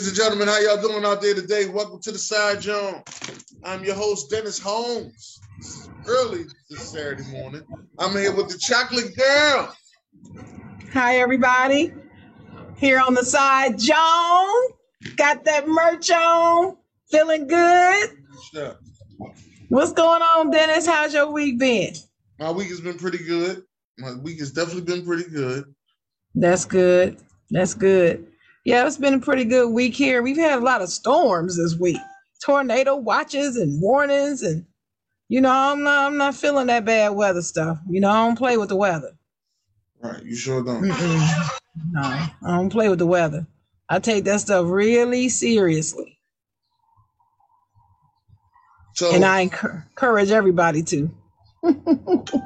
Ladies and gentlemen, how y'all doing out there today? Welcome to the Side Jawn. I'm your host, Dennis Holmes. Early this Saturday morning. I'm here with the chocolate girl. Hi, everybody. Here on the side, Jawn. Got that merch on. Feeling good. Yeah. What's going on, Dennis? How's your week been? My week has been pretty good. My week has definitely been pretty good. That's good. That's good. Yeah, it's been a pretty good week here. We've had a lot of storms this week, tornado watches and warnings, and you know, I'm not, I'm not feeling that bad weather stuff. You know, I don't play with the weather. Right, you sure don't. Mm-mm. No, I don't play with the weather. I take that stuff really seriously, So, and I encourage everybody to. okay,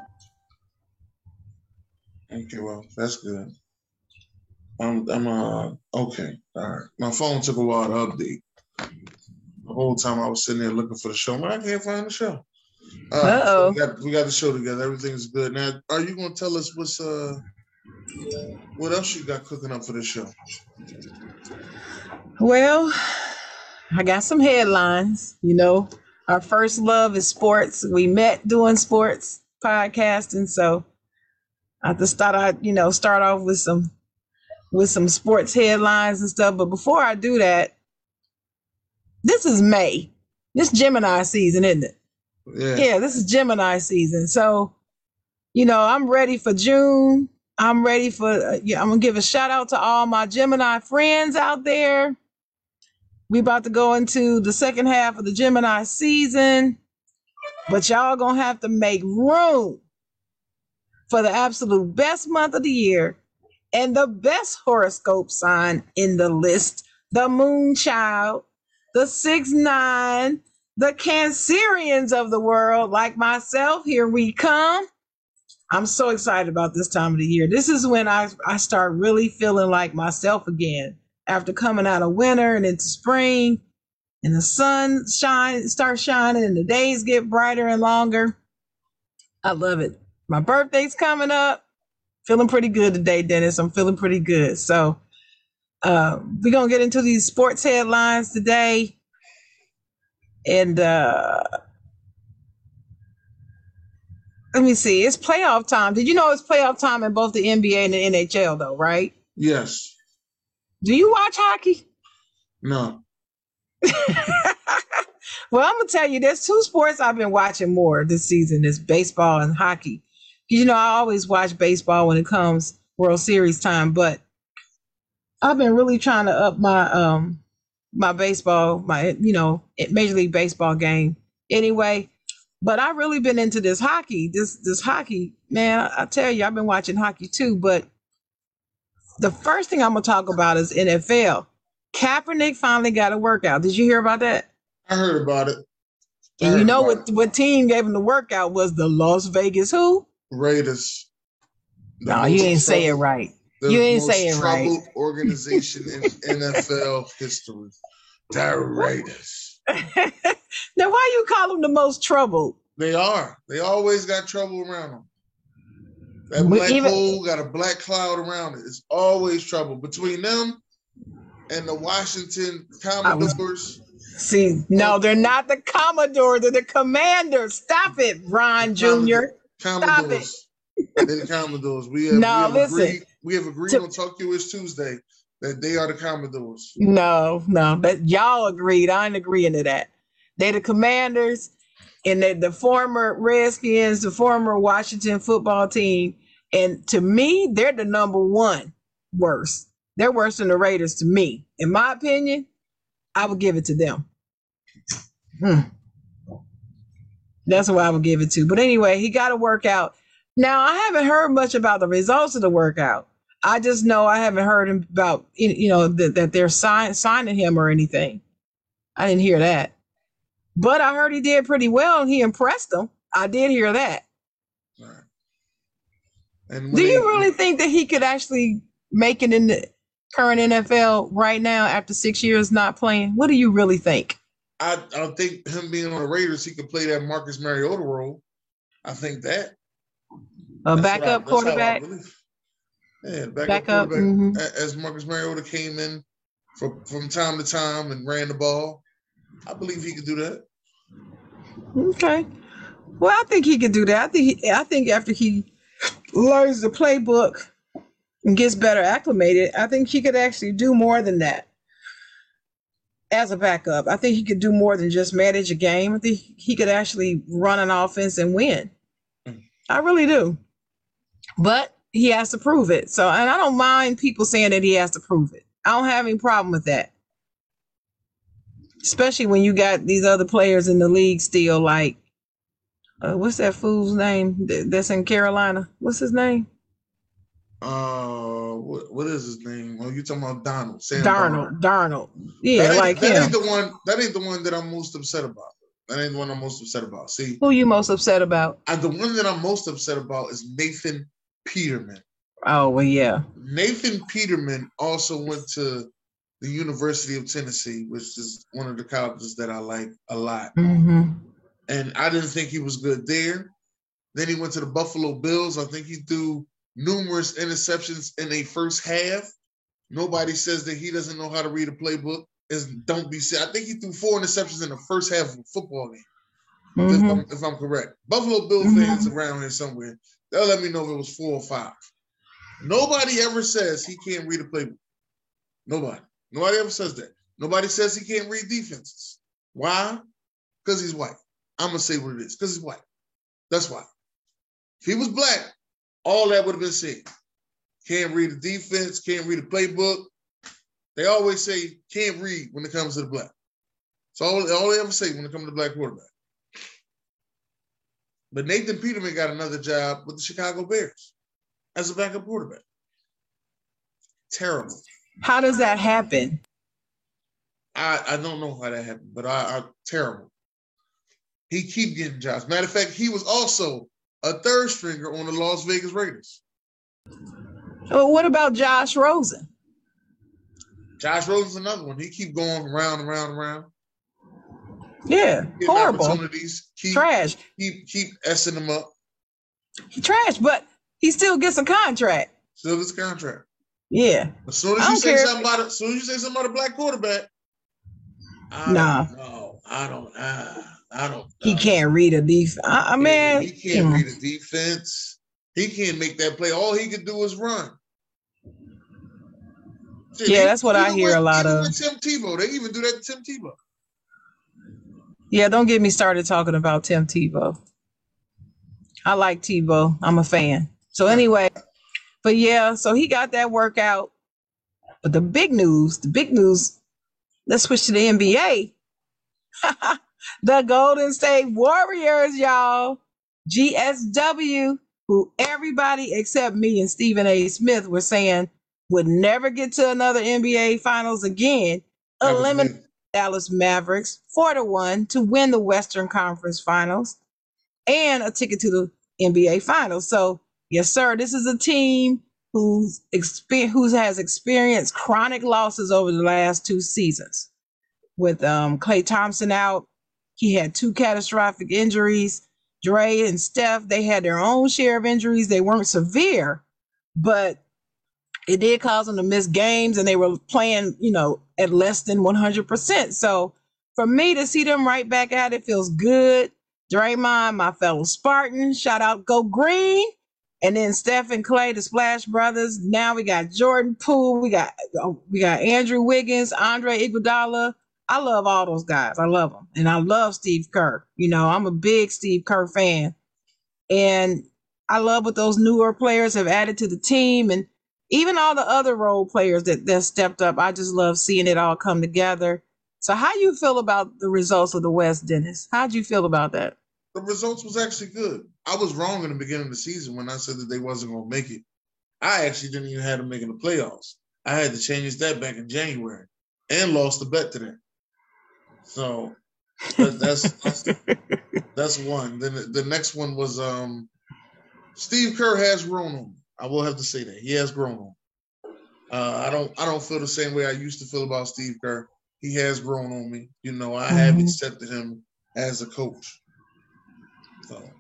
well, that's good. I'm, I'm, uh, okay, all right. My phone took a while to update. The whole time I was sitting there looking for the show, man, I can't find the show. Uh, so Uh-oh. we got we got the show together. Everything's good. Now, are you gonna tell us what's uh what else you got cooking up for the show? Well, I got some headlines. You know, our first love is sports. We met doing sports podcasting, so I just thought I'd, you know, start off with some with some sports headlines and stuff. But before I do that, this is May. This Gemini season, isn't it? Yeah. Yeah, this is Gemini season. So, you know, I'm ready for June. I'm ready for, uh, yeah, I'm gonna give a shout out to all my Gemini friends out there. We about to go into the second half of the Gemini season, but y'all gonna have to make room for the absolute best month of the year and the best horoscope sign in the list, the moon child, the six nine, the Cancerians of the world, like myself. Here we come. I'm so excited about this time of the year. This is when I, I start really feeling like myself again after coming out of winter and into spring and the sun shine starts shining and the days get brighter and longer. I love it. My birthday's coming up. Feeling pretty good today, Dennis. I'm feeling pretty good. So uh, we're gonna get into these sports headlines today. And uh let me see. It's playoff time. Did you know it's playoff time in both the NBA and the NHL though, right? Yes. Do you watch hockey? No. well, I'm gonna tell you, there's two sports I've been watching more this season: is baseball and hockey. You know, I always watch baseball when it comes World Series time, but I've been really trying to up my um my baseball, my you know, Major League Baseball game. Anyway, but I've really been into this hockey. This this hockey, man. I, tell you, I've been watching hockey too. But the first thing I'm gonna talk about is NFL. Kaepernick finally got a workout. Did you hear about that? I heard about it. I And you know what what team gave him the workout was the Las Vegas who? Raiders. No, you ain't say it right. You ain't say it right. organization in NFL history. The Raiders. now why you call them the most troubled? They are. They always got trouble around them. That black even- hole got a black cloud around it. It's always trouble between them and the Washington Commodores. See, no, they're not the Commodore, they're the Commanders. Stop it, Ron Jr. Commodores. They're the Commodores. We have, No, we have listen. agreed. We have agreed To- on Tokyo is Tuesday that they are the Commodores. No, no, that y'all agreed. I ain't agreeing to that. They're the Commanders, and they're the former Redskins, the former Washington football team. And to me, they're the number one worst. They're worse than the Raiders to me. In my opinion, I would give it to them. Hmm. That's who I would give it to. But anyway, he got a workout. Now I haven't heard much about the results of the workout. I just know I haven't heard about you know that, that they're sign, signing him or anything. I didn't hear that, but I heard he did pretty well and he impressed them. I did hear that. Right. And Do they- you really think that he could actually make it in the current NFL right now after six years not playing? What do you really think? I, I think him being on the Raiders, he could play that Marcus Mariota role. I think that. A backup I quarterback? Yeah, backup, Backup, quarterback. mhm. As Marcus Mariota came in from from time to time and ran the ball. I believe he could do that. Okay. Well, I think he could do that. I think he, I think after he learns the playbook and gets better acclimated, I think he could actually do more than that as a backup. I think he could do more than just manage a game. I think he could actually run an offense and win. I really do. But he has to prove it. So, and I don't mind people saying that he has to prove it. I don't have any problem with that. Especially when you got these other players in the league still, like, uh, what's that fool's name that's in Carolina? What's his name? Uh, what, what is his name? Oh, you talking about Donald? Sam Darnold. Darnold. Yeah, that like that him. ain't the one. That ain't the one that I'm most upset about. That ain't the one I'm most upset about. See, Who you most upset about? I, the one that I'm most upset about is Nathan Peterman. Oh well, yeah. Nathan Peterman also went to the University of Tennessee, which is one of the colleges that I like a lot. hmm And I didn't think he was good there. Then he went to the Buffalo Bills. I think he threw numerous interceptions in a first half. Nobody says that he doesn't know how to read a playbook. Is don't be said. I think he threw four interceptions in the first half of a football game, if, hmm I'm, if I'm correct. Buffalo Bills Mhm. fans around here somewhere, they'll let me know if it was four or five. Nobody ever says he can't read a playbook. Nobody. Nobody ever says that. Nobody says he can't read defenses. Why? Because he's white. I'm gonna say what it is. Because he's white. That's why. If he was black, all that would have been said. Can't read the defense, can't read the playbook. They always say can't read when it comes to the black. So all, all they ever say when it comes to the black quarterback. But Nathan Peterman got another job with the Chicago Bears as a backup quarterback. Terrible. How does that happen? I, I don't know how that happened, but I, I terrible. He keep getting jobs. Matter of fact, he was also a third stringer on the Las Vegas Raiders. Well, what about Josh Rosen? Josh Rosen's another one. He keep going round and round and round. Yeah, Getting horrible, opportunities. Keep, trash. keep keep essing him up. He trash, but he still gets a contract. Still his contract. Yeah. As soon as you say care. something about it, as soon as you say something about a black quarterback, I Nah. I don't. Uh, I don't. He know. can't read a defense. I, I man, he can't read a defense. He can't make that play. All he can do is run. Shit, Yeah, he- that's what I hear a lot of. Tim Tebow, they even do that to Tim Tebow. yeah, don't get me started talking about Tim Tebow. I like Tebow. I'm a fan. So anyway, but yeah, so he got that workout. But the big news, the big news, let's switch to the NBA. the Golden State Warriors, y'all. GSW, who everybody except me and Stephen A. Smith were saying would never get to another NBA finals again, eliminated. Dallas Mavericks four to one to win the Western Conference Finals and a ticket to the NBA Finals. So, yes, sir, this is a team who's exper- who has experienced chronic losses over the last two seasons. With um, Klay Thompson out, he had two catastrophic injuries. Dre and Steph, they had their own share of injuries. They weren't severe, but it did cause them to miss games and they were playing, you know, at less than 100%. So for me to see them right back at it feels good. Draymond, my fellow Spartan, shout out, go green. And then Steph and Klay, the Splash Brothers. Now we got Jordan Poole, we got oh, we got Andrew Wiggins, Andre Iguodala. I love all those guys. I love them, and I love Steve Kerr. You know, I'm a big Steve Kerr fan, and I love what those newer players have added to the team, and even all the other role players that that stepped up. I just love seeing it all come together. So, how you feel about the results of the West, Dennis? How'd you feel about that? The results was actually good. I was wrong in the beginning of the season when I said that they wasn't to make it. I actually didn't even have them making the playoffs. I had to change that back in January and lost the bet to them. So that, that's that's that's one. Then the, the next one was um Steve Kerr has grown on me. I will have to say that he has grown on. me. Uh, I don't I don't feel the same way I used to feel about Steve Kerr. He has grown on me. You know, I have Mhm. accepted him as a coach. So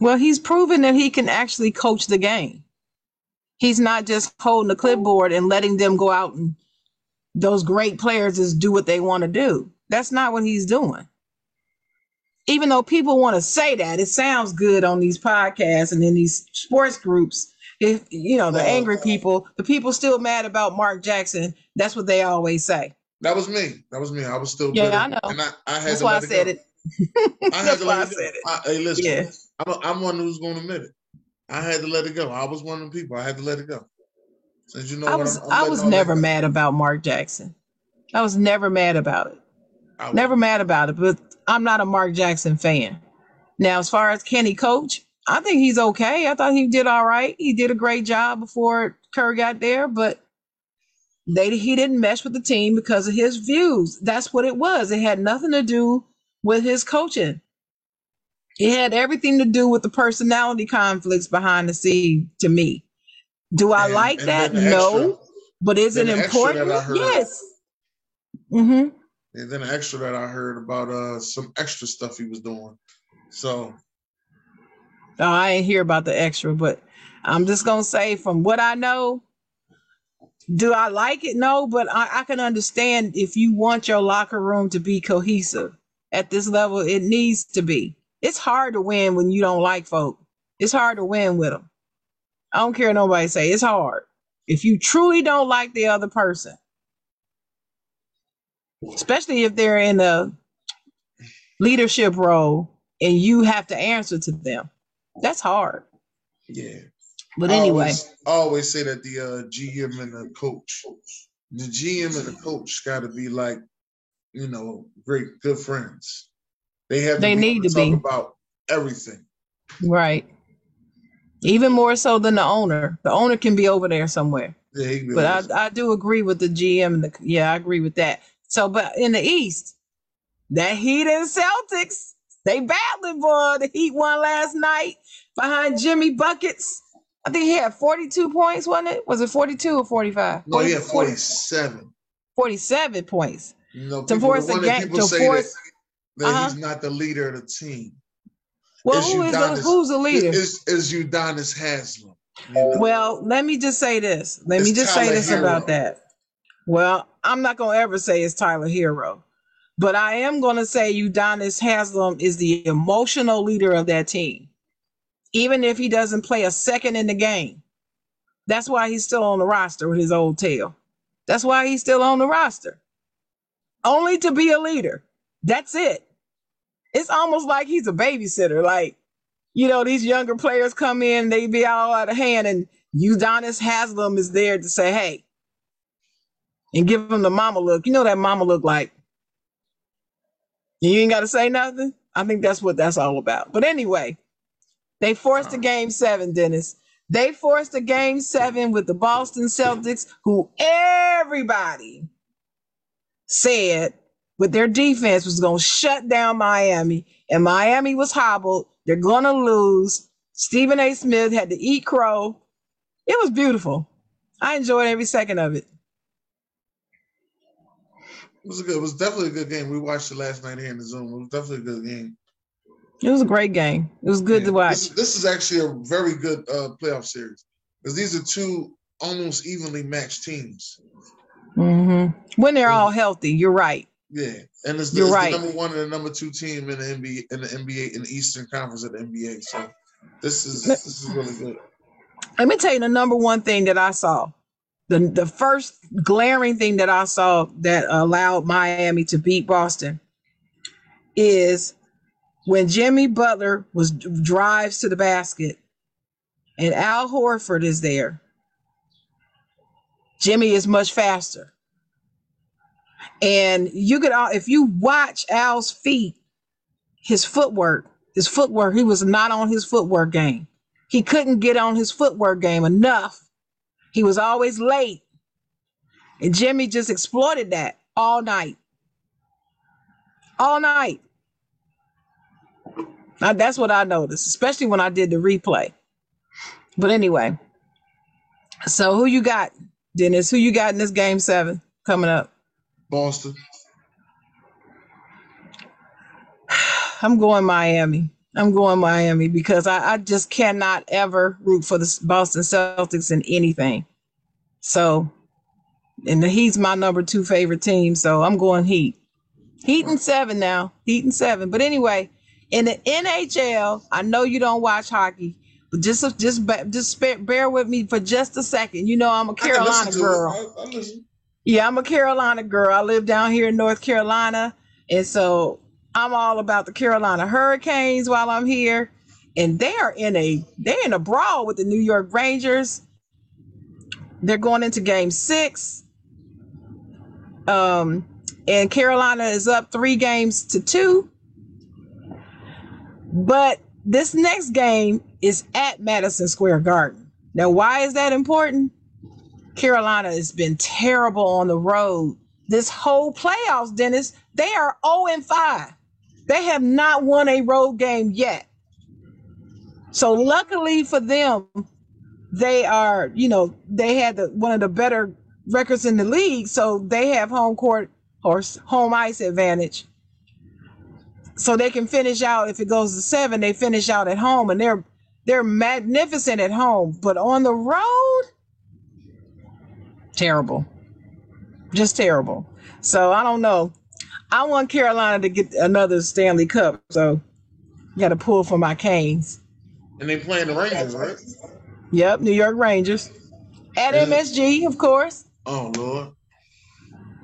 Well, he's proven that he can actually coach the game. He's not just holding the clipboard and letting them go out and those great players just do what they want to do. That's not what he's doing. Even though people want to say that, it sounds good on these podcasts and in these sports groups. If you know the angry people, the people still mad about Mark Jackson. That's what they always say. That was me. That was me. I was still Yeah, bitter. I know. And I, I had That's to why I said it. I had That's to why I let it said go. it. I, hey, listen. Yeah. I'm, I'm one who's going to admit it. I had to let it go. I was one of the people. I had to let it go. Since you know I was I'm, I'm I was never mad about Mark Jackson. I was never mad about it. Never mad about it, but I'm not a Mark Jackson fan. Now, as far as Kenny coach, I think he's okay. I thought he did all right. He did a great job before Kerr got there, but they he didn't mesh with the team because of his views. That's what it was. It had nothing to do with his coaching. It had everything to do with the personality conflicts behind the scene to me. Do I And- like and that? the No. extra- But is it then the extra that important? Yes. Mm-hmm. And then the extra that I heard about uh some extra stuff he was doing. So no, I ain't hear about the extra, but I'm just gonna say from what I know, do I like it? No, but I, I can understand if you want your locker room to be cohesive at this level, it needs to be. It's hard to win when you don't like folk. It's hard to win with them. I don't care nobody say. It's hard if you truly don't like the other person, especially if they're in a leadership role and you have to answer to them. That's hard. yeah. But I anyway, always, I always say that the uh, GM and the coach, the GM and the coach got to be like, you know, great good friends. They have. They be need to talk be. about everything. right. Even more so than the owner. The owner can be over there somewhere. Yeah, But I, I do agree with the GM. And the, yeah, I agree with that. So, but in the East, that Heat and Celtics, they battling, boy. The Heat won last night behind Jimmy Buckets. I think he had 42 points, wasn't it? Was it 42 or 45? no, he had forty-seven. 47 points. You know, To people, force the a game- to say force- that, that Uh-huh. he's not the leader of the team. Well, Is who is Udonis- the, who's the leader? Is is Udonis Haslem? You know? Well, let me just say this. Let me It's just say this Herro. about that. Well, I'm not gonna ever say it's Tyler Herro, but I am gonna say Udonis Haslem is the emotional leader of that team, even if he doesn't play a second in the game. That's why he's still on the roster with his old tail. That's why he's still on the roster, only to be a leader. That's it. It's almost like he's a babysitter. Like you know, these younger players come in, they be all out of hand, and Udonis Haslem is there to say, hey, and give them the mama look. You know that mama look like. You ain't got to say nothing. I think that's what that's all about. But anyway, they forced a uh-huh. game seven, Dennis. They forced a game seven with the Boston Celtics, who everybody said with their defense was going to shut down Miami, and Miami was hobbled. They're going to lose. Stephen A. Smith had to eat crow. It was beautiful. I enjoyed every second of it. It was a good. It was definitely a good game. We watched it last night here in the Zoom. It was definitely a good game. It was a great game. It was good Yeah. to watch. This, this is actually a very good uh, playoff series because these are two almost evenly matched teams. Mm-hmm. When they're all healthy, you're right. Yeah, and it's, the, You're it's right. the number one and the number two team in the NBA in the NBA in the Eastern Conference of the NBA. So this is this is really good. Let me tell you the number one thing that I saw. The the first glaring thing that I saw that allowed Miami to beat Boston is when Jimmy Butler was drives to the basket and Al Horford is there. Jimmy is much faster. And you could all if you watch Al's feet, his footwork, his footwork, he was not on his footwork game. He couldn't get on his footwork game enough. He was always late. And Jimmy just exploited that all night. All night. Now, that's what I noticed, especially when I did the replay. But anyway, so who you got, Dennis? Who you got in this game seven coming up? Boston. I'm going Miami. I'm going Miami because I, I just cannot ever root for the Boston Celtics in anything. So and the Heat's my number two favorite team, so I'm going Heat. Heat and seven now. Heat and seven. But anyway, in the NHL, I know you don't watch hockey, but just just just bear with me for just a second. You know I'm a Carolina girl. I, I yeah, I'm a Carolina girl. I live down here in North Carolina, and so I'm all about the Carolina Hurricanes while I'm here. And they are in a they're in a brawl with the New York Rangers. They're going into game six. Um, and Carolina is up three games to two. But this next game is at Madison Square Garden. Now, why is that important? Carolina has been terrible on the road. This whole playoffs, Dennis, they are 0 and 5. They have not won a road game yet. So luckily for them, they are, you know, they had the, one of the better records in the league, so they have home court or home ice advantage. So they can finish out if it goes to 7, they finish out at home and they're they're magnificent at home, but on the road terrible. Just terrible. So I don't know. I want Carolina to get another Stanley Cup, so got to pull for my Canes. And they playing the Rangers, right? Yep, New York Rangers. At MSG, of course. Oh Lord.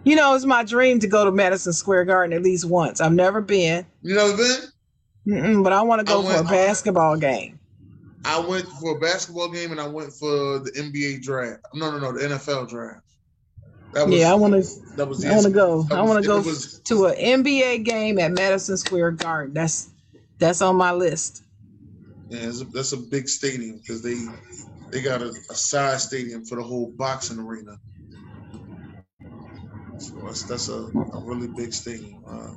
You know, it's my dream to go to Madison Square Garden at least once. I've never been. You never been? Mm-mm, but I want to go went, for a basketball game. I went for a basketball game and I went for the NBA draft. No, no, no, the NFL draft. Was, yeah, I want to. That was. I want to go. I want to go was, to an NBA game at Madison Square Garden. That's that's on my list. Yeah, a, that's a big stadium because they they got a, a side stadium for the whole boxing arena. So that's, that's a, a really big stadium. Uh,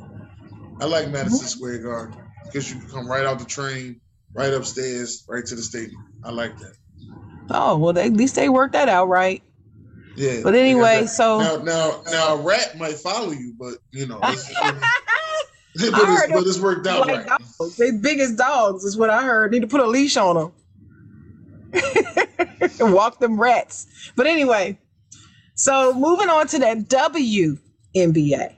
I like Madison Square Garden because you can come right out the train right upstairs, right to the stadium. I like that. Oh well, they, at least they worked that out right. Yeah. But anyway, so now now now a rat might follow you, but you know. It's, but, it's, but it's worked out like right. Dogs. They biggest dogs is what I heard. Need to put a leash on them. And walk them rats. But anyway, so moving on to that WNBA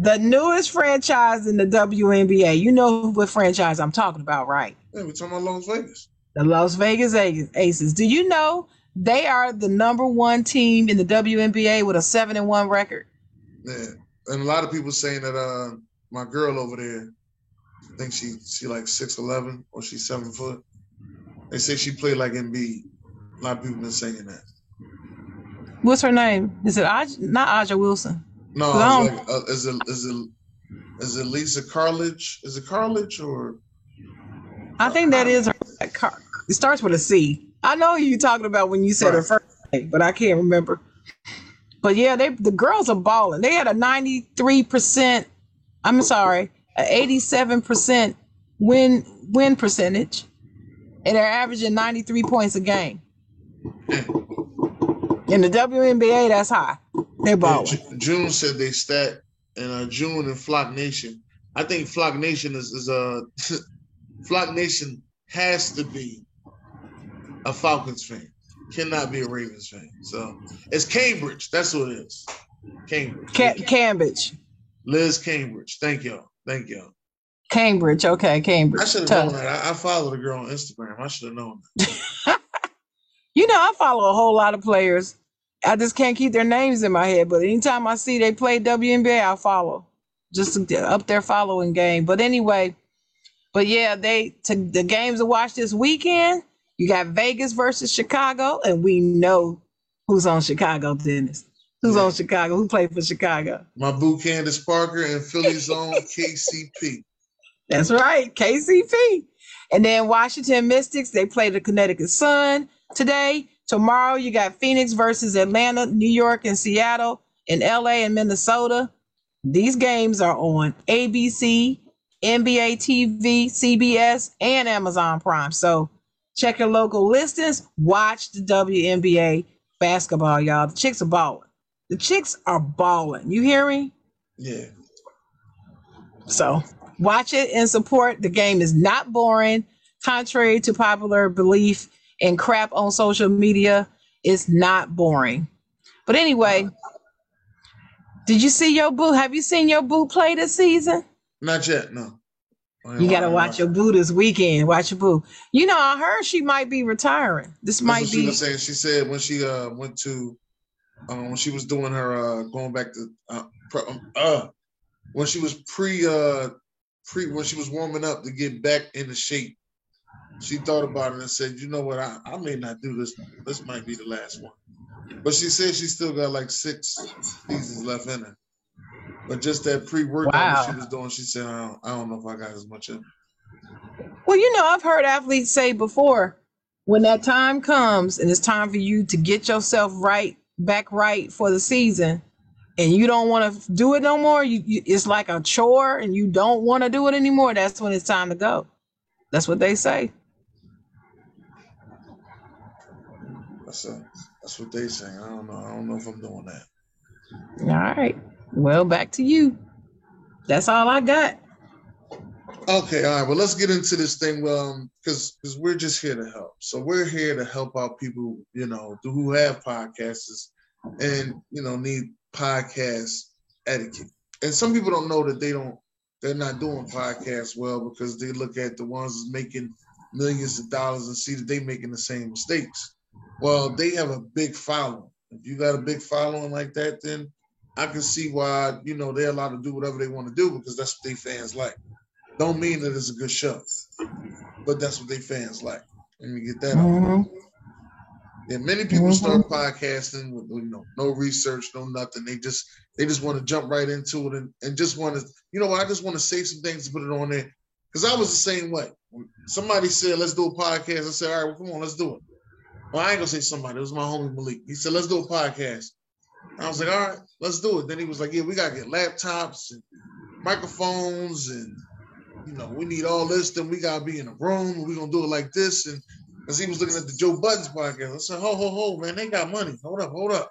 the newest franchise in the WNBA. You know what franchise I'm talking about, right? Yeah, we're talking about Las Vegas. The Las Vegas Aces. Do you know they are the number one team in the WNBA with a seven and one record? Yeah, and a lot of people saying that uh, my girl over there, I think she she like six eleven or she's seven foot. They say she played like Embiid. A lot of people been saying that. What's her name? Is it Aj- not A'ja Wilson? No, like, uh, is it is it is it Lisa Carlage? Is it Carlage or? I think that is her. It starts with a C. I know who you're talking about when you said right. her first name, but I can't remember. But yeah, they the girls are balling. They had a 93 percent. I'm sorry, a 87 percent win win percentage, and they're averaging 93 points a game. In the WNBA, that's high. They're balling. June said they stat and uh, June and Flock Nation. I think Flock Nation is, is a uh, Flock Nation has to be a Falcons fan. Cannot be a Ravens fan. So it's Cambage. That's what it is. Cambage. Ca- Cambage. Liz Cambage. Thank y'all. Thank y'all. Cambage. Okay, Cambage. I should have known that. I, I followed a girl on Instagram. I should have known that. you know, I follow a whole lot of players I just can't keep their names in my head. But anytime I see they play WNBA, I follow just up their following game. But anyway, but yeah, they to the games to watch this weekend. You got Vegas versus Chicago, and we know who's on Chicago, Dennis. Who's yeah. on Chicago? Who played for Chicago? My boo Candace Parker and Philly's own KCP. That's right, KCP. And then Washington Mystics, they play the Connecticut Sun today. Tomorrow you got Phoenix versus Atlanta, New York and Seattle, and LA and Minnesota. These games are on ABC, NBA TV, CBS, and Amazon Prime. So check your local listings. Watch the WNBA basketball, y'all. The chicks are balling. The chicks are balling. You hear me? Yeah. So watch it and support. The game is not boring, contrary to popular belief and crap on social media It's not boring. But anyway, did you see your boo? Have you seen your boo play this season? Not yet, no. You gotta watch your boo this weekend. Watch your boo. You know, I heard she might be retiring. This might she be was saying. She said when she uh went to um when she was doing her uh going back to uh, pre- um, uh when she was pre uh pre when she was warming up to get back into shape. She thought about it and said, "You know what? I, I may not do this. This might be the last one." But she said she still got like six seasons left in her. But just that pre-workout that she was doing, she said, "I don't, I don't know if I got as much in." me." Well, you know, I've heard athletes say before, when that time comes and it's time for you to get yourself right, back right for the season, and you don't want to do it no more, you, you it's like a chore and you don't want to do it anymore, that's when it's time to go. That's what they say. That's a, that's what they say I don't know. I don't know if I'm doing that. All right. Well, back to you. That's all I got. Okay, all right. Well, let's get into this thing, um, because because we're just here to help. So we're here to help out people, you know, who have podcasts and you know need podcast etiquette. And some people don't know that they don't, they're not doing podcasts well because they look at the ones making millions of dollars and see that they making the same mistakes. Well, they have a big following. If you got a big following like that, then I can see why you know they're allowed to do whatever they want to do because that's what they fans like. Don't mean that it's a good show, but that's what they fans like. Let me get that out. Mhm. Yeah, many people start podcasting with you know no research, no nothing. They just they just want to jump right into it and, and just want to you know what I just want to say some things to put it on there because I was the same way. Somebody said let's do a podcast, I said all right, well, come on, let's do it. Well, I ain't gonna say somebody. It was my homie Malik. He said let's do a podcast. I was like all right, let's do it. Then he was like yeah, we gotta get laptops and microphones and you know we need all this. Then we gotta be in a room. we're gonna do it like this and because he was looking at the Joe Budden's podcast. I said, ho, ho, ho, man, they got money. Hold up, hold up.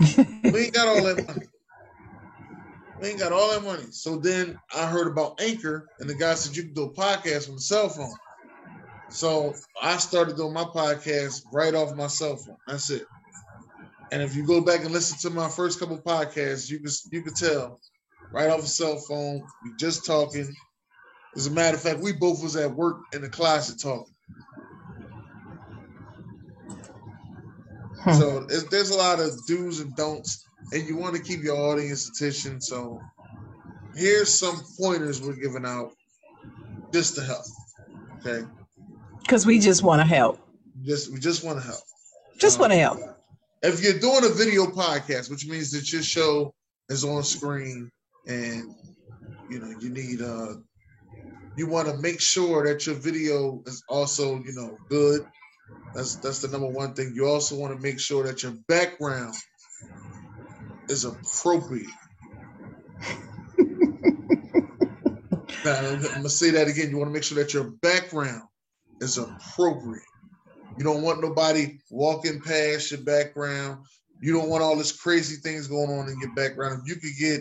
We ain't got all that money. We ain't got all that money. So then I heard about Anchor, and the guy said you can do a podcast from the cell phone. So I started doing my podcast right off my cell phone. That's it. And if you go back and listen to my first couple podcasts, you can you can tell right off a cell phone. We just talking. As a matter of fact, we both was at work in the closet talking. Hmm. So there's a lot of do's and don'ts, and you want to keep your audience attention. So here's some pointers we're giving out just to help. Okay, Because we just want to help. just we just want to help. Just want to help. If you're doing a video podcast, which means that your show is on screen, and you know you need uh you want to make sure that your video is also you know good. That's that's the number one thing. You also want to make sure that your background is appropriate. Now, I'm gonna say that again. You want to make sure that your background is appropriate. You don't want nobody walking past your background. You don't want all this crazy things going on in your background. If you could get,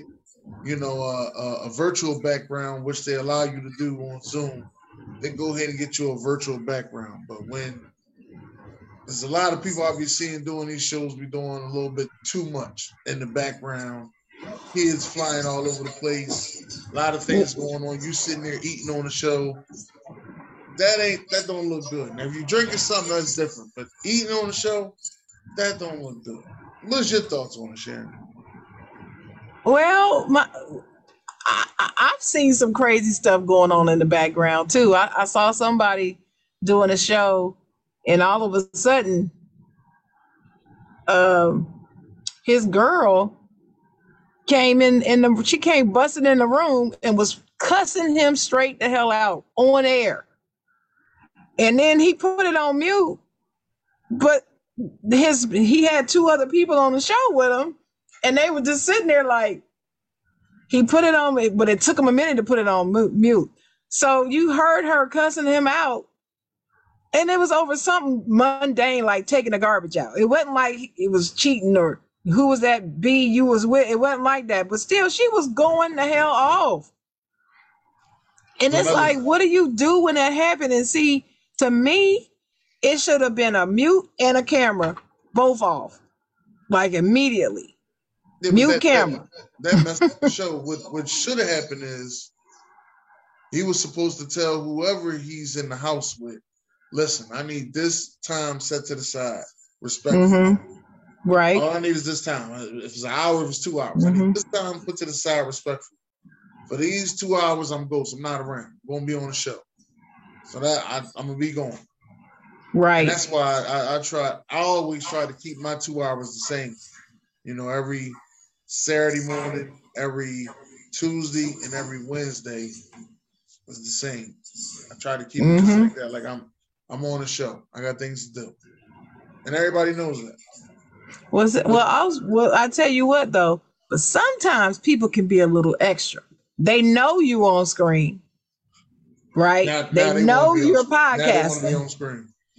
you know, a, a, virtual background, which they allow you to do on Zoom, then go ahead and get you a virtual background. But when there's a lot of people I'll be seeing doing these shows, be doing a little bit too much in the background. Kids flying all over the place, a lot of things going on. You sitting there eating on the show. That ain't that don't look good. Now, if you're drinking something, that's different. But eating on the show, that don't look good. What's your thoughts on it, Sharon? Well, my I, I've seen some crazy stuff going on in the background too. I, I saw somebody doing a show, and all of a sudden, um, his girl came in, and the, she came busting in the room and was cussing him straight the hell out on air. And then he put it on mute, but his he had two other people on the show with him, and they were just sitting there like he put it on, but it took him a minute to put it on mute. So you heard her cussing him out, and it was over something mundane like taking the garbage out. It wasn't like it was cheating or who was that B you was with. It wasn't like that, but still, she was going the hell off. And it's like, what do you do when that happened? And see, to me, it should have been a mute and a camera, both off. like immediately. Yeah, Mute that- camera. That, that messed up the show. What what should have happened is he was supposed to tell whoever he's in the house with, listen, I need this time set to the side. Respect. Mm-hmm. Right. All I need is this time. If it's an hour, if it's two hours, I Mhm. need this time put to the side respectfully. For these two hours, I'm ghost. I'm not around. I'm gonna be on the show. So that I, I'm gonna be going. And Right. that's why I, I try. I always try to keep my two hours the same. You know, every Saturday morning, every Tuesday, and every Wednesday was the same. I try to keep it just Mhm. like that. Like I'm, I'm on the show. I got things to do, and everybody knows that. Was it? Well, I was. Well, I tell you what though. But sometimes people can be a little extra. They know you on screen, right? Now- they, now they know be on you're sc- Now they want to be podcasting.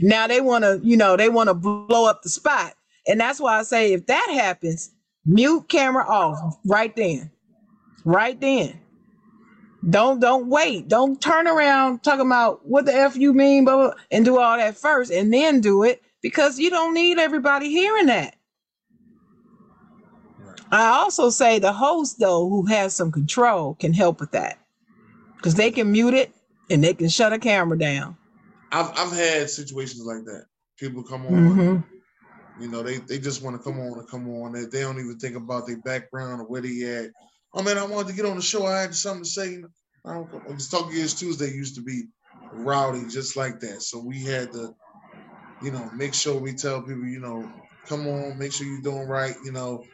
Now they want to, you know, they want to blow up the spot, and that's why I say if that happens, mute camera off right then, right then. Don't don't wait. Don't turn around talking about what the f you mean, blah, blah, and do all that first, and then do it because you don't need everybody hearing that. Right. I also say the host though, who has some control, can help with that because they can mute it and they can shut a camera down. I've I've had situations like that. People come on, Mhm. you know, they they just want to come on and come on. They, they don't even think about their background or where they at. Oh man, I wanted to get on the show. I had something to say. I don't. It's Talk Years Tuesday used to be rowdy just like that. So we had to, you know, make sure we tell people, you know, come on, make sure you're doing right. You know,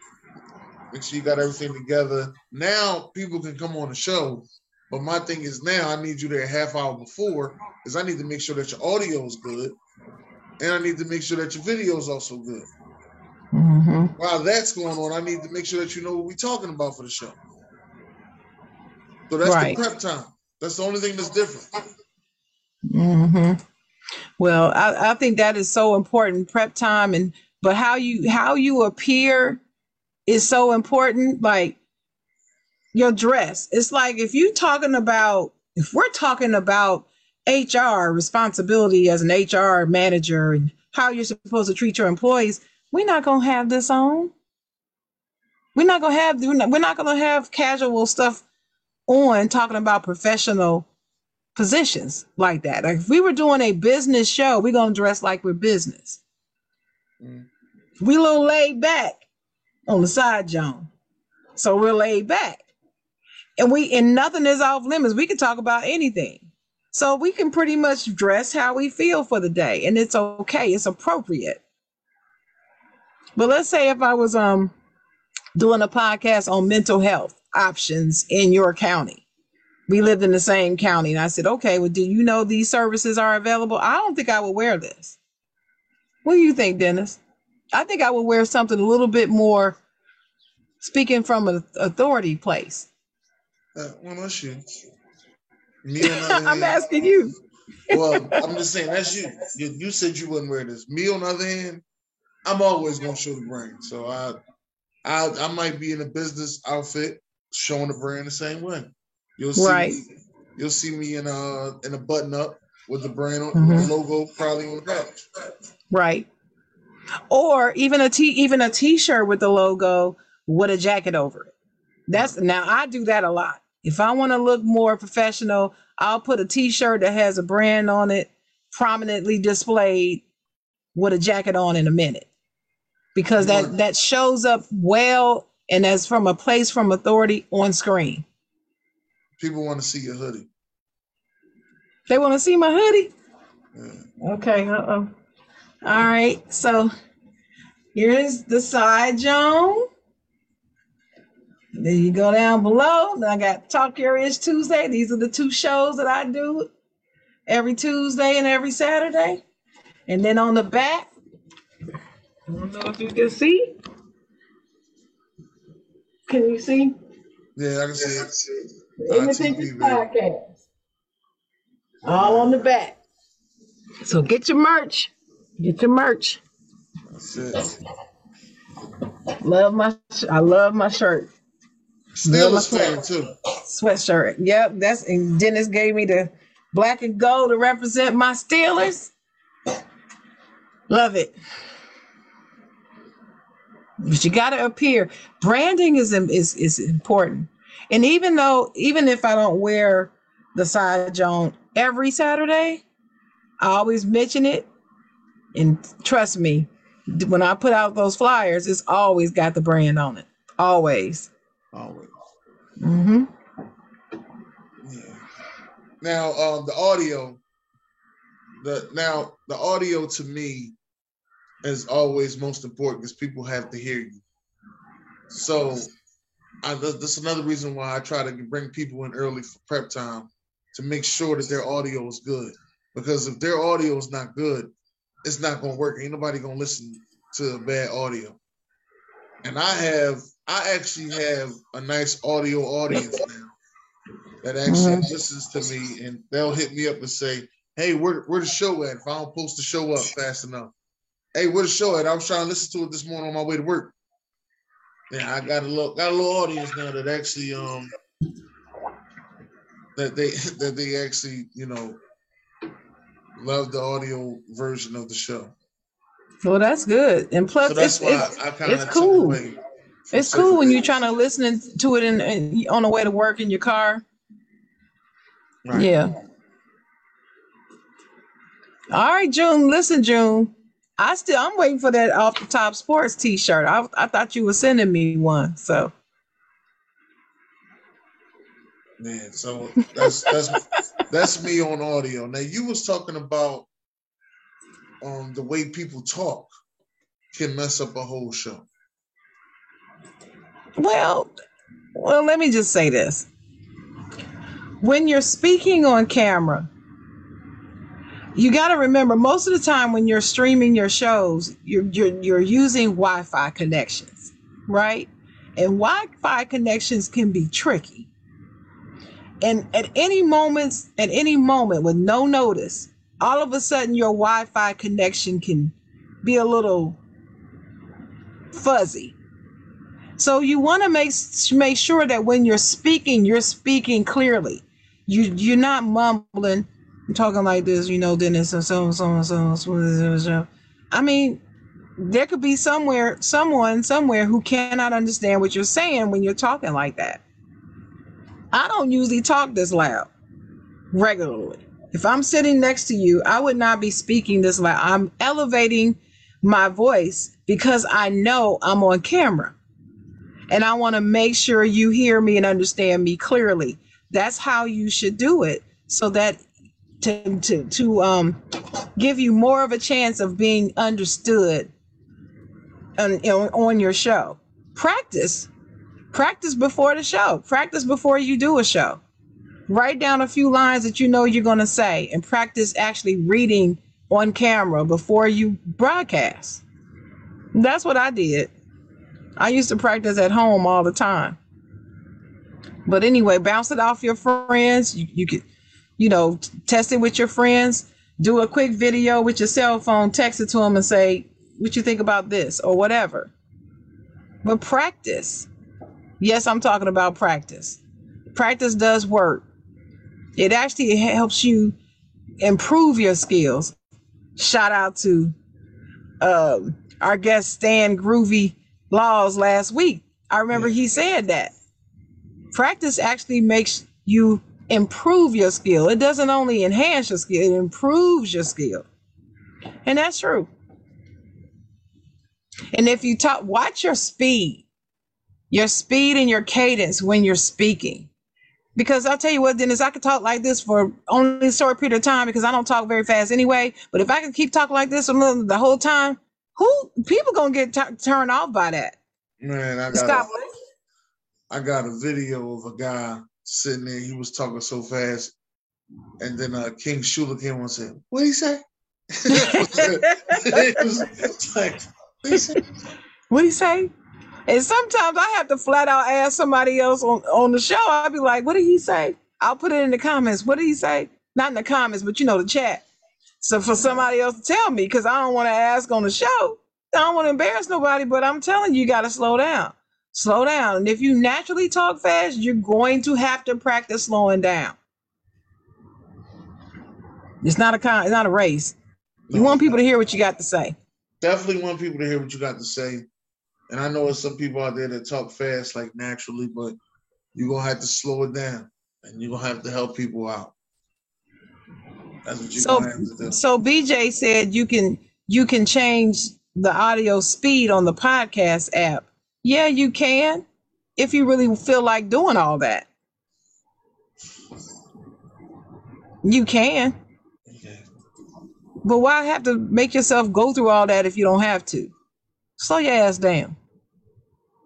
make sure you got everything together. Now people can come on the show. But my thing is now I need you there a half hour before because I need to make sure that your audio is good. And I need to make sure that your video is also good. Mhm. While that's going on, I need to make sure that you know what we're talking about for the show. So that's Right. the prep time. That's the only thing that's different. Mm-hmm. Well, I, I think that is so important, prep time, and but how you how you appear is so important. Like your dress, it's like if you're talking about if we're talking about HR responsibility as an HR manager and how you're supposed to treat your employees, we're not gonna have this on. We're not gonna have we're not, we're not gonna have casual stuff on talking about professional positions like that. Like if we were doing a business show, we're gonna dress like we're business. Mm. We a little laid back on the side, Jawn. So we're laid back. And we and nothing is off limits. We can talk about anything. So we can pretty much dress how we feel for the day. And it's okay. It's appropriate. But let's say if I was um doing a podcast on mental health options in your county we lived in the same county and i said okay well do you know these services are available i don't think i would wear this what do you think dennis i think i would wear something a little bit more speaking from an authority place Uh, well, that's you. Me on the other i'm hand- asking you well, I'm just saying that's you. you. You said you wouldn't wear this. Me on the other hand, I'm always gonna show the brand. So I, I, I might be in a business outfit showing the brand the same way. You'll see, Right. me, you'll see me in a in a button up with the brand on Mhm. the logo probably on the back. right or even a t even a t-shirt with the logo with a jacket over it that's now i do that a lot if i want to look more professional i'll put a t-shirt that has a brand on it prominently displayed with a jacket on in a minute because that that shows up well and as from a place from authority on screen People want to see your hoodie. they want to see my hoodie Yeah. Okay. Uh-oh. All right. So here's the side, Jawn. Then you go down below. Then I got Talk Your Ish Tuesday. These are the two shows that I do every Tuesday and every Saturday. And then on the back, I don't know if you can see. Can you see? Yeah, I can see it. Podcast. All on the back. So get your merch. Get your merch. That's it. Love my I love my shirt. Steelers fan too. Sweatshirt. Yep, that's and Dennis gave me the black and gold to represent my Steelers. Love it. but you got to appear. Branding is is is important. And even though, even if I don't wear the side Jawn every Saturday, I always mention it. And trust me, when I put out those flyers, it's always got the brand on it. Always. Always. Mm-hmm. Yeah. Now, um, the audio. The now the audio to me is always most important because people have to hear you. So, I, that's another reason why I try to bring people in early for prep time to make sure that their audio is good. Because if their audio is not good, it's not going to work. Ain't nobody going to listen to bad audio. And I have, I actually have a nice audio audience now that actually mm-hmm. listens to me, and they'll hit me up and say, "Hey, where where the show at? If I don't post the show up fast enough, hey, where the show at? I was trying to listen to it this morning on my way to work. Yeah, I got a little got a little audience now that actually um that they that they actually you know love the audio version of the show. Well, that's good, and plus, so it's, it's, it's cool. It's cool when you're trying to listen to it in, in, on the way to work in your car. Right. Yeah. All right, June. Listen, June. I still I'm waiting for that off the top sports T-shirt. I I thought you were sending me one. So. Man, so that's that's that's me on audio. Now you was talking about um the way people talk can mess up a whole show. Well, well, let me just say this. When you're speaking on camera, you got to remember most of the time when you're streaming your shows, you're, you're, you're using Wi Fi connections, right? And Wi Fi connections can be tricky. And at any moments, at any moment with no notice, all of a sudden your Wi Fi connection can be a little fuzzy. So you want to make make sure that when you're speaking, you're speaking clearly. You you're not mumbling I'm talking like this, you know, then it's so so so so so. I mean, there could be somewhere, someone somewhere who cannot understand what you're saying when you're talking like that. I don't usually talk this loud regularly. If I'm sitting next to you, I would not be speaking this loud. I'm elevating my voice because I know I'm on camera. And I want to make sure you hear me and understand me clearly. That's how you should do it so that to to to um give you more of a chance of being understood on on your show. Practice. Practice before the show. Practice before you do a show. Write down a few lines that you know you're going to say and practice actually reading on camera before you broadcast. That's what I did. I used to practice at home all the time. But anyway, bounce it off your friends. You, you could you know, test it with your friends, do a quick video with your cell phone, text it to them and say, what you think about this or whatever. But practice. Yes, I'm talking about practice. Practice does work. It actually helps you improve your skills. Shout out to uh, our guest Stan Groovy Laws last week. I remember he said that. Practice actually makes you improve your skill. It doesn't only enhance your skill, it improves your skill. And that's true. And if you talk, watch your speed, your speed and your cadence when you're speaking. Because I'll tell you what, Dennis, I could talk like this for only a short period of time because I don't talk very fast anyway. But if I can keep talking like this the whole time, who people gonna get t- turned off by that? Man, I got, a, I got a video of a guy sitting there. He was talking so fast, and then uh, King Shula came on and said, "What did he say?" what did he say? And sometimes I have to flat out ask somebody else on, on the show. I'll be like, what did he say? I'll put it in the comments. What did he say? Not in the comments, but you know, the chat. So for somebody else to tell me, because I don't want to ask on the show. I don't want to embarrass nobody, but I'm telling you, you got to slow down slow down. And if you naturally talk fast, you're going to have to practice slowing down. It's not a con, it's not a race. You no, want people to hear what you got to say. Definitely want people to hear what you got to say. And I know there's some people out there that talk fast like naturally, but you're gonna have to slow it down and you're gonna have to help people out. That's what you're So gonna have to do. so BJ said you can you can change the audio speed on the podcast app. Yeah, you can if you really feel like doing all that. You can. But why have to make yourself go through all that if you don't have to? Slow your ass down.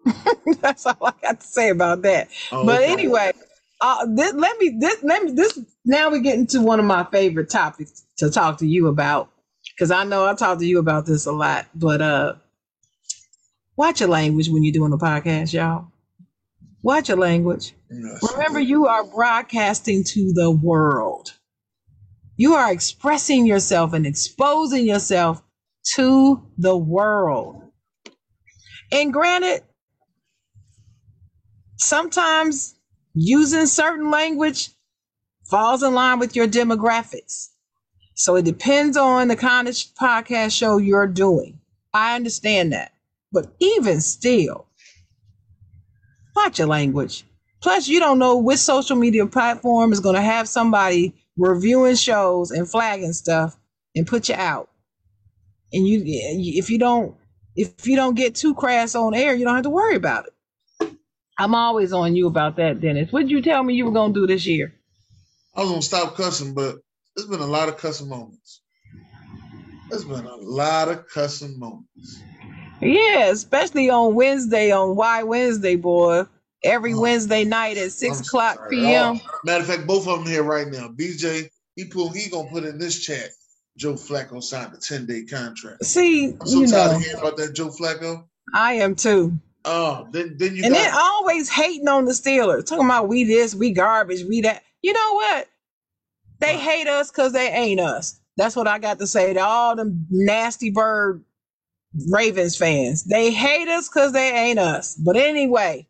That's all I got to say about that. Oh, but okay. anyway, uh, this, let me this let me this now we get into one of my favorite topics to talk to you about because I know I talk to you about this a lot. But uh, watch your language when you're doing a podcast, y'all. Watch your language. Yes. Remember, you are broadcasting to the world. You are expressing yourself and exposing yourself to the world. And granted, sometimes using certain language falls in line with your demographics. So it depends on the kind of podcast show you're doing. I understand that. But even still, watch your language. Plus, you don't know which social media platform is going to have somebody reviewing shows and flagging stuff and put you out. And you, if you don't, if you don't get too crass on air, you don't have to worry about it. I'm always on you about that, Dennis. What did you tell me you were going to do this year? I was gonna stop cussing, but there's been a lot of cussing moments. There's been a lot of cussing moments. Yeah, especially on Wednesday, on Why Wednesday, boy. Every Oh. Wednesday night at 6 I'm o'clock sorry. p.m. Oh, matter of fact, both of them here right now. BJ, he pull, he gonna put in this chat. Joe Flacco signed a 10 day contract. See, I'm so you tired know, of hearing about that Joe Flacco. I am too. Oh, then then you and got then always hating on the Steelers, talking about we this, we garbage, we that. You know what? They Right. hate us because they ain't us. That's what I got to say to all them nasty bird Ravens fans. They hate us because they ain't us. But anyway,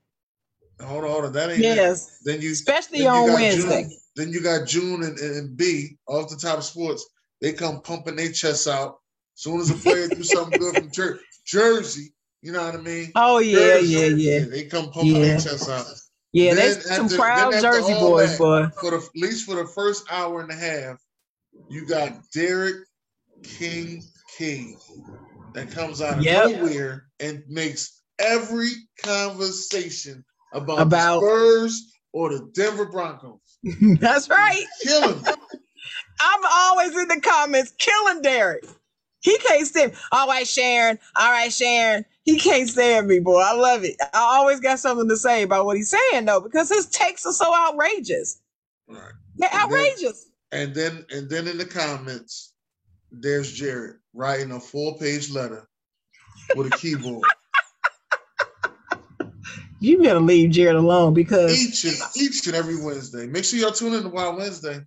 hold on, hold on. That ain't it. yes, Then you especially then on Wednesday. June, then you got June and, and B off the top sports. They come pumping their chests out. Soon as a player do something good from Jer- Jersey, you know what I mean? Oh yeah, yeah, yeah, They come pumping Yeah. their chests out. yeah. Then That's some proud Jersey boys, that- boy. For the at least for the first hour and a half, you got Derek King King that comes out of Yep. nowhere and makes every conversation about, About- the Spurs or the Denver Broncos. That's right. Killing. I'm always in the comments killing Derek. He can't stand. All right, Sharon. All right, Sharon. He can't stand me, boy. I love it. I always got something to say about what he's saying though, because his takes are so outrageous. Right. They're And then- outrageous. And then and then in the comments, there's Jared writing a four page letter with a keyboard. You better leave Jared alone because each and each and every Wednesday. Make sure y'all tune in to Wild Wednesday.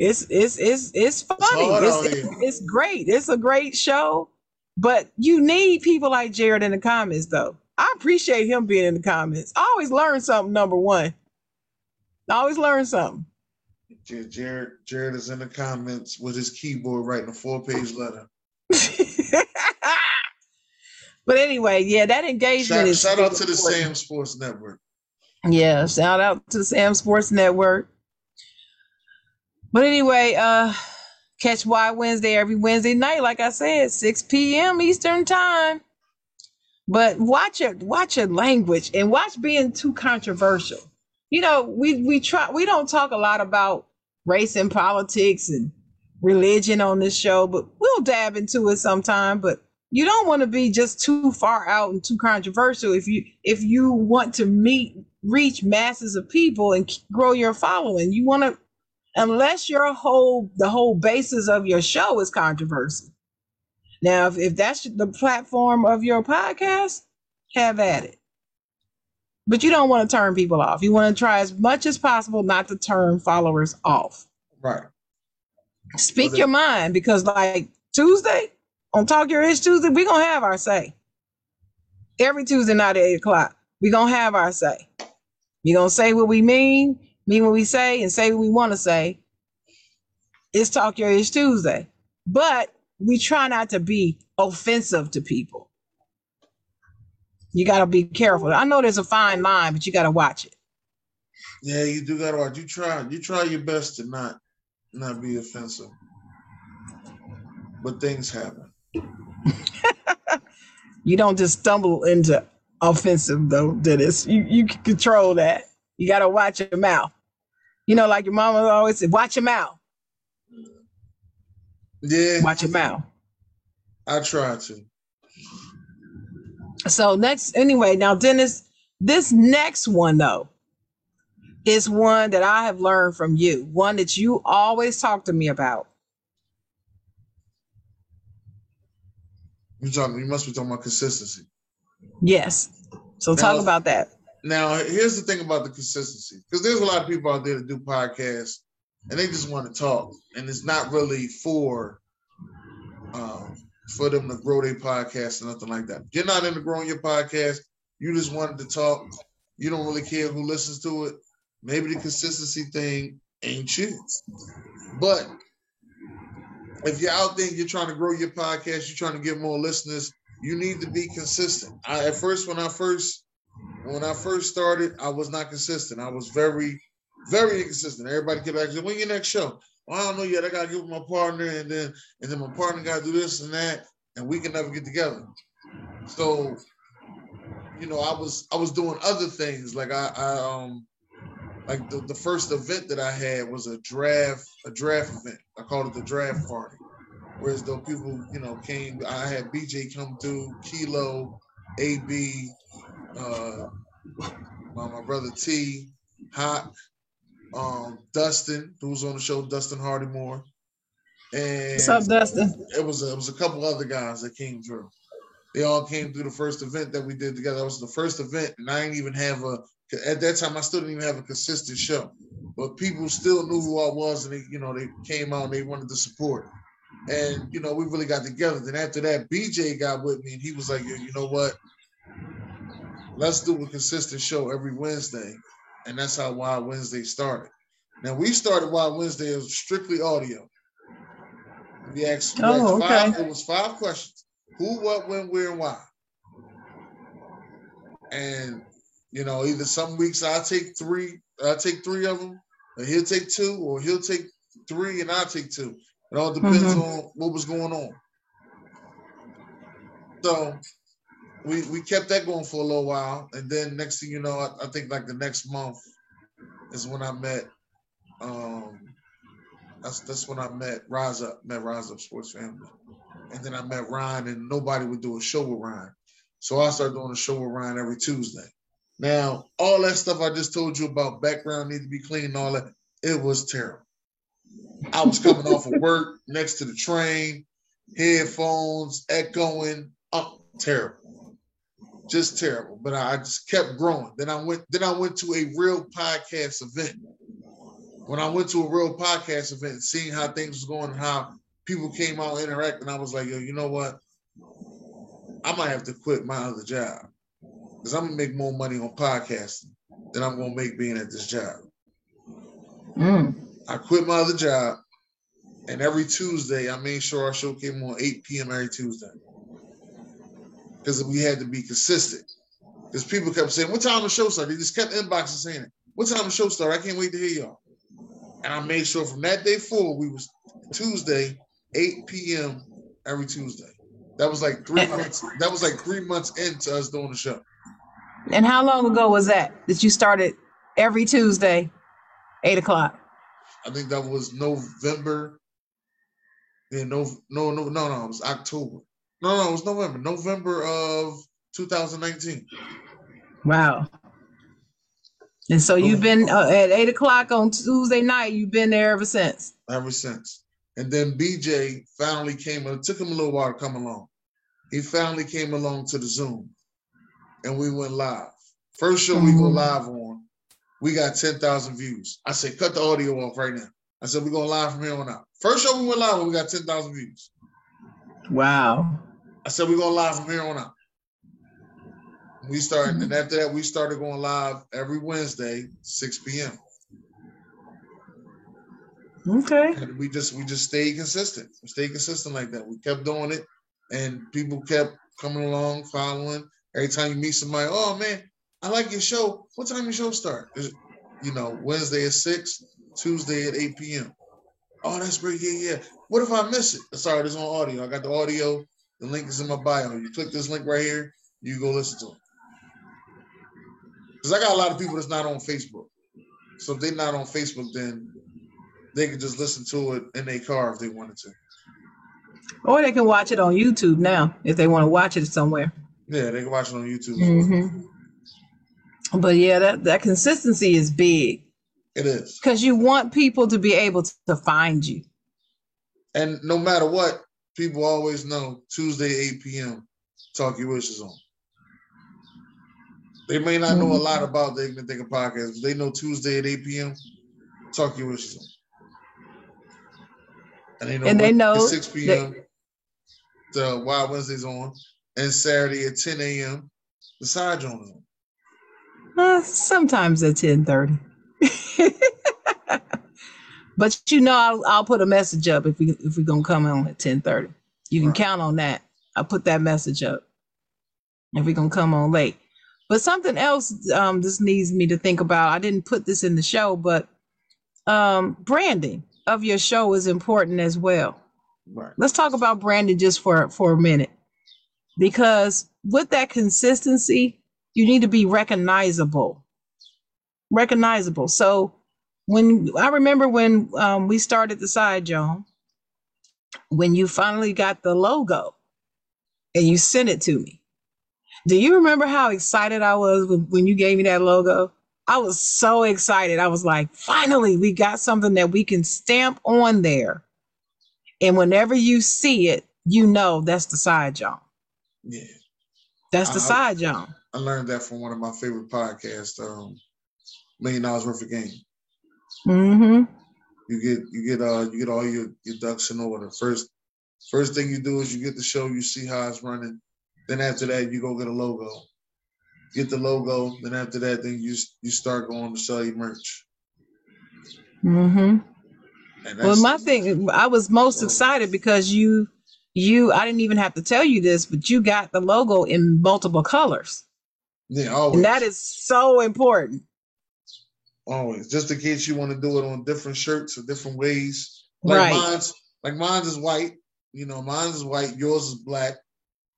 it's it's it's it's funny. It's, it's, it's great. It's a great show, but you need people like Jared in the comments though. I appreciate him being in the comments. I always learn something. Number one, I always learn something. Jared Jared is in the comments with his keyboard writing a four page letter. but anyway, yeah, that engagement Shout, is shout out to the important. Sam Sports Network. Yeah, shout out to the Sam Sports Network. But anyway, uh catch Why Wednesday every Wednesday night, like I said, 6 p.m. Eastern time. But watch it, watch your language and watch being too controversial. You know, we we try we don't talk a lot about race and politics and religion on this show, but we'll dab into it sometime. But you don't want to be just too far out and too controversial if you if you want to meet reach masses of people and grow your following. You want to unless your whole the whole basis of your show is controversy. Now, if, if that's the platform of your podcast, have at it. But you don't want to turn people off. You want to try as much as possible not to turn followers off. Right. Speak Okay. your mind because, like Tuesday on Talk Your Ish Tuesday, we're going to have our say. Every Tuesday night at 8 o'clock, we're going to have our say. We're going to say what we mean, mean what we say, and say what we want to say. It's Talk Your Ish Tuesday. But we try not to be offensive to people. You got to be careful. I know there's a fine line, but you got to watch it. Yeah, you do gotta watch. You try you try your best to not not be offensive. But things happen. you don't just stumble into offensive though, Dennis. You you can control that. You gotta watch your mouth. You know, like your mama always said, watch your mouth. Yeah. Watch your mouth. I try to. So next anyway, now Dennis, this next one though is one that I have learned from you, one that you always talk to me about. You talking? You must be talking about consistency. Yes. So now, talk about that. Now, here's the thing about the consistency, because there's a lot of people out there that do podcasts, and they just want to talk, and it's not really for um, for them to grow their podcast or nothing like that. You're not into growing your podcast. You just wanted to talk. You don't really care who listens to it. Maybe the consistency thing ain't you. But if you're out there you're trying to grow your podcast, you're trying to get more listeners, you need to be consistent. I, at first, when I first when I first started, I was not consistent. I was very, very inconsistent. Everybody kept asking, "When your next show?" Well, I don't know yet. I gotta give my partner, and then and then my partner gotta do this and that, and we can never get together. So, you know, I was I was doing other things like I, I um like the, the first event that I had was a draft, a draft event. I called it the draft party. Whereas though people, you know, came, I had BJ come through, Kilo, AB, uh, my, my brother T, Hot, um, Dustin, who was on the show, Dustin Hardymore. And What's up, Dustin? It was a, it was a couple other guys that came through. They all came through the first event that we did together. That was the first event, and I didn't even have a at that time, I still didn't even have a consistent show, but people still knew who I was, and they, you know, they came out and they wanted to support. And you know, we really got together. Then after that, BJ got with me, and he was like, "You know what? Let's do a consistent show every Wednesday." And that's how Wild Wednesday started. Now we started Wild Wednesday as strictly audio. We asked, oh, okay. five, it was five questions: who, what, when, where, and why. And you know, either some weeks I'll take three, I'll take three of them, and he'll take two, or he'll take three and I'll take two. It all depends mm-hmm. on what was going on. So we we kept that going for a little while, and then next thing you know, I, I think like the next month is when I met. Um, that's that's when I met Rise Up, met Rise Up Sports Family, and then I met Ryan, and nobody would do a show with Ryan, so I started doing a show with Ryan every Tuesday. Now, all that stuff I just told you about background need to be clean and all that, it was terrible. I was coming off of work next to the train, headphones echoing, oh, terrible. Just terrible. But I just kept growing. Then I went, then I went to a real podcast event. When I went to a real podcast event, seeing how things was going and how people came out interacting, I was like, yo, you know what? I might have to quit my other job because I'm gonna make more money on podcasting than I'm gonna make being at this job. Mm. I quit my other job, and every Tuesday I made sure our show came on 8 p.m. every Tuesday because we had to be consistent. Because people kept saying, "What time the show start?" They just kept inboxing saying it. What time the show start? I can't wait to hear y'all. And I made sure from that day forward, we was Tuesday, 8 p.m. every Tuesday. That was like three months. That was like three months into us doing the show. And how long ago was that that you started every Tuesday, eight o'clock? I think that was November. Yeah, no, no, no, no, no. It was October. No, no, it was November. November of 2019. Wow. And so you've been uh, at eight o'clock on Tuesday night. You've been there ever since. Ever since. And then BJ finally came. It took him a little while to come along. He finally came along to the Zoom and we went live. First show we go mm-hmm. live on, we got 10,000 views. I said, cut the audio off right now. I said, we're going live from here on out. First show we went live on, we got 10,000 views. Wow. I said, we're going live from here on out. We started, mm-hmm. and after that, we started going live every Wednesday, 6 p.m. Okay. And we just we just stayed consistent. We stayed consistent like that. We kept doing it, and people kept coming along, following. Every time you meet somebody, oh man, I like your show. What time your show start? Is, you know, Wednesday at six, Tuesday at 8 p.m. Oh, that's great. Yeah, yeah. What if I miss it? Sorry, it's on audio. I got the audio. The link is in my bio. You click this link right here, you go listen to it. Because I got a lot of people that's not on Facebook. So if they're not on Facebook, then they can just listen to it in their car if they wanted to. Or they can watch it on YouTube now if they want to watch it somewhere. Yeah, they can watch it on YouTube. Mm-hmm. But yeah, that, that consistency is big. It is. Because you want people to be able to find you. And no matter what, people always know Tuesday, 8 p.m., Talk Your Ish is on. They may not know a lot about the Ignorant Thinker podcast, but they know Tuesday at 8 p.m., Talk Your Ish is on. And they know, and they know 6 p.m. the Wild Wednesdays on, and Saturday at 10 a.m. the Side Jawn is on. Uh, sometimes at 10:30. but you know, I'll, I'll, put a message up if we if we're gonna come on at 10:30. You can right. count on that. I'll put that message up if we're gonna come on late. But something else um, this needs me to think about. I didn't put this in the show, but um, branding of your show is important as well. Right. Let's talk about branding just for for a minute, because with that consistency, you need to be recognizable. Recognizable. So when I remember when um, we started the side, Jawn, when you finally got the logo and you sent it to me. Do you remember how excited I was when you gave me that logo? I was so excited. I was like, finally, we got something that we can stamp on there. And whenever you see it, you know that's the side Jawn. Yeah. That's the I, side Jawn. I learned that from one of my favorite podcasts, um, Million Dollaz Worth of Game. Mm-hmm. You get you get uh you get all your, your ducks in order. First first thing you do is you get the show, you see how it's running. Then after that, you go get a logo get the logo. Then after that, then you you start going to sell your merch. Mm-hmm. Well, my thing, I was most excited because you, you, I didn't even have to tell you this, but you got the logo in multiple colors. Yeah, always. And that is so important. Always, just in case you want to do it on different shirts or different ways. Like right. mine's, like mine's is white. You know, mine's is white. Yours is black.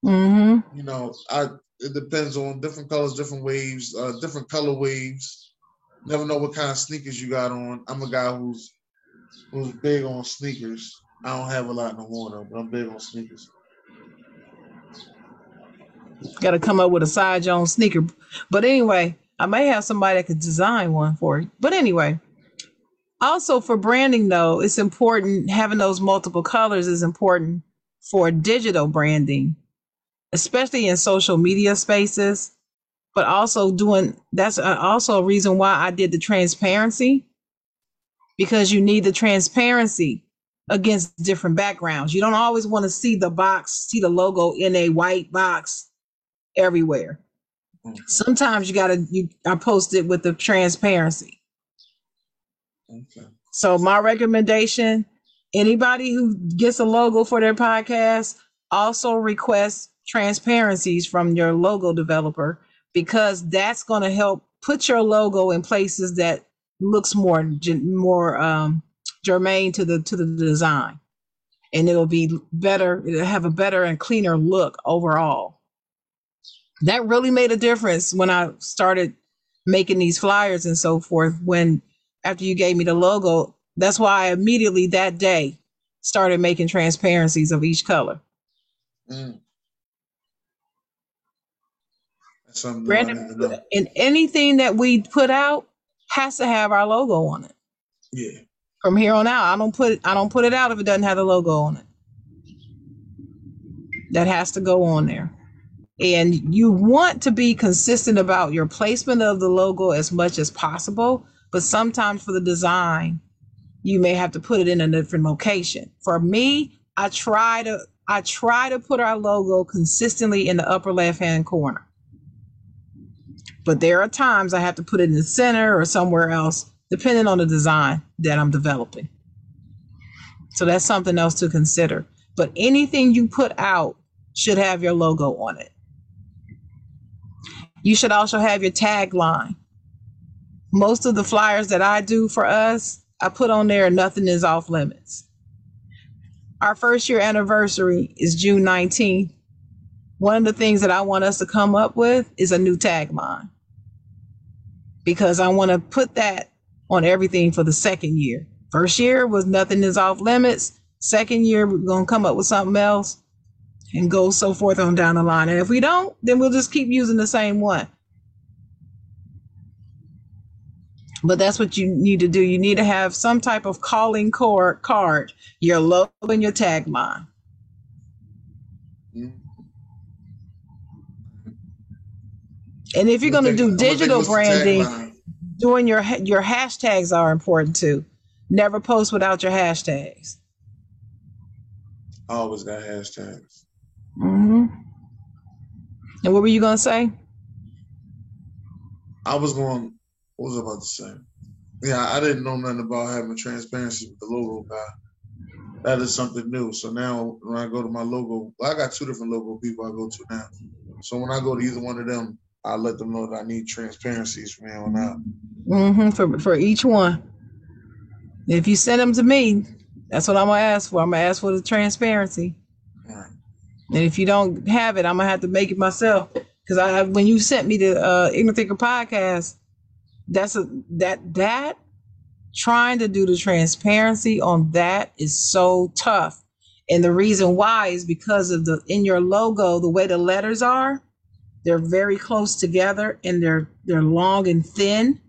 Mm-hmm. You know, I it depends on different colors, different waves, uh, different color waves. Never know what kind of sneakers you got on. I'm a guy who's who's big on sneakers. I don't have a lot no more though, but I'm big on sneakers. Got to come up with a side on sneaker. But anyway, I may have somebody that could design one for you. But anyway, also for branding though, it's important having those multiple colors is important for digital branding especially in social media spaces, but also doing that's also a reason why I did the transparency because you need the transparency against different backgrounds. You don't always want to see the box, see the logo in a white box everywhere. Sometimes you gotta you I post it with the transparency. Okay. So my recommendation, anybody who gets a logo for their podcast, also request transparencies from your logo developer because that's going to help put your logo in places that looks more more um, germane to the to the design and it'll be better it'll have a better and cleaner look overall that really made a difference when i started making these flyers and so forth when after you gave me the logo that's why i immediately that day started making transparencies of each color mm. Brandon, and anything that we put out has to have our logo on it. Yeah. From here on out, I don't put I don't put it out if it doesn't have the logo on it. That has to go on there. And you want to be consistent about your placement of the logo as much as possible, but sometimes for the design, you may have to put it in a different location. For me, I try to I try to put our logo consistently in the upper left hand corner. But there are times I have to put it in the center or somewhere else, depending on the design that I'm developing. So that's something else to consider. But anything you put out should have your logo on it. You should also have your tagline. Most of the flyers that I do for us, I put on there nothing is off limits. Our first year anniversary is June 19th. One of the things that I want us to come up with is a new tagline because I want to put that on everything for the second year. First year was nothing is off limits. Second year, we're going to come up with something else and go so forth on down the line. And if we don't, then we'll just keep using the same one. But that's what you need to do. You need to have some type of calling card, card your logo and your tagline. And if you're going to do digital branding, doing your your hashtags are important too. Never post without your hashtags. Always got hashtags. Mm-hmm. And what were you going to say? I was going what was I about to say? Yeah, I didn't know nothing about having transparency with the logo guy. That is something new. So now when I go to my logo, I got two different logo people I go to now. So when I go to either one of them, I let them know that I need transparencies from here on out. Mm-hmm. For for each one. If you send them to me, that's what I'm gonna ask for. I'm gonna ask for the transparency. And if you don't have it, I'm gonna have to make it myself. Because I when you sent me the uh Ignorant Thinker podcast, that's a that that trying to do the transparency on that is so tough. And the reason why is because of the in your logo the way the letters are they're very close together and they're they're long and thin.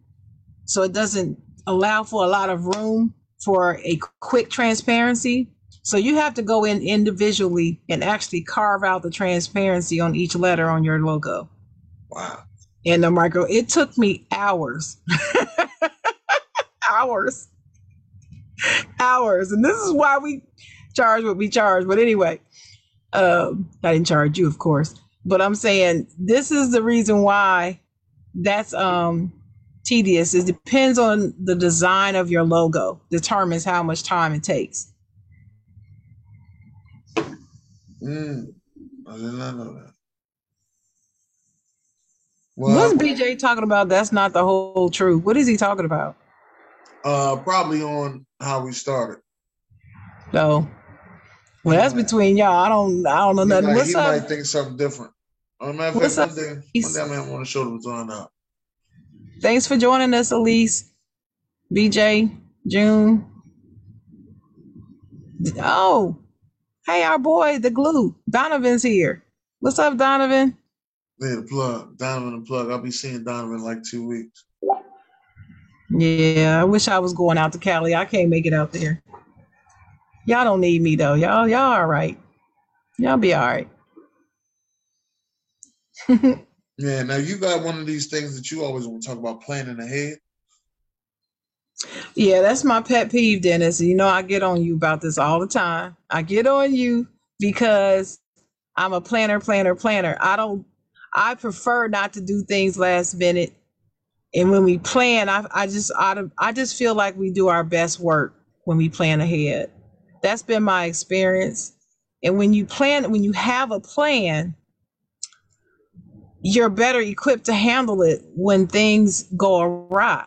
So it doesn't allow for a lot of room for a quick transparency so you have to go in individually and actually carve out the transparency on each letter on your logo wow And the micro. It took me hours, hours, hours. And this is why we charge what we charge. But anyway, um, I didn't charge you, of course. But I'm saying this is the reason why that's um tedious. It depends on the design of your logo, determines how much time it takes. Mm, I did not know that. Well, What's BJ talking about? That's not the whole truth. What is he talking about? Uh, probably on how we started. No. Well, that's between y'all. I don't. I don't know nothing. Might, What's he up? might think something different. On matter of fact, one day, one day I want to show them what's on Thanks for joining us, Elise, BJ, June. Oh, hey, our boy, the glue, Donovan's here. What's up, Donovan? Yeah, the plug, Donovan the plug. I'll be seeing Donovan in like two weeks. Yeah, I wish I was going out to Cali. I can't make it out there. Y'all don't need me though. Y'all, y'all all right. Y'all be all right. yeah, now you got one of these things that you always want to talk about planning ahead. Yeah, that's my pet peeve, Dennis. You know, I get on you about this all the time. I get on you because I'm a planner, planner, planner. I don't I prefer not to do things last minute. And when we plan, I, I just I, I just feel like we do our best work when we plan ahead. That's been my experience. And when you plan, when you have a plan, you're better equipped to handle it when things go awry.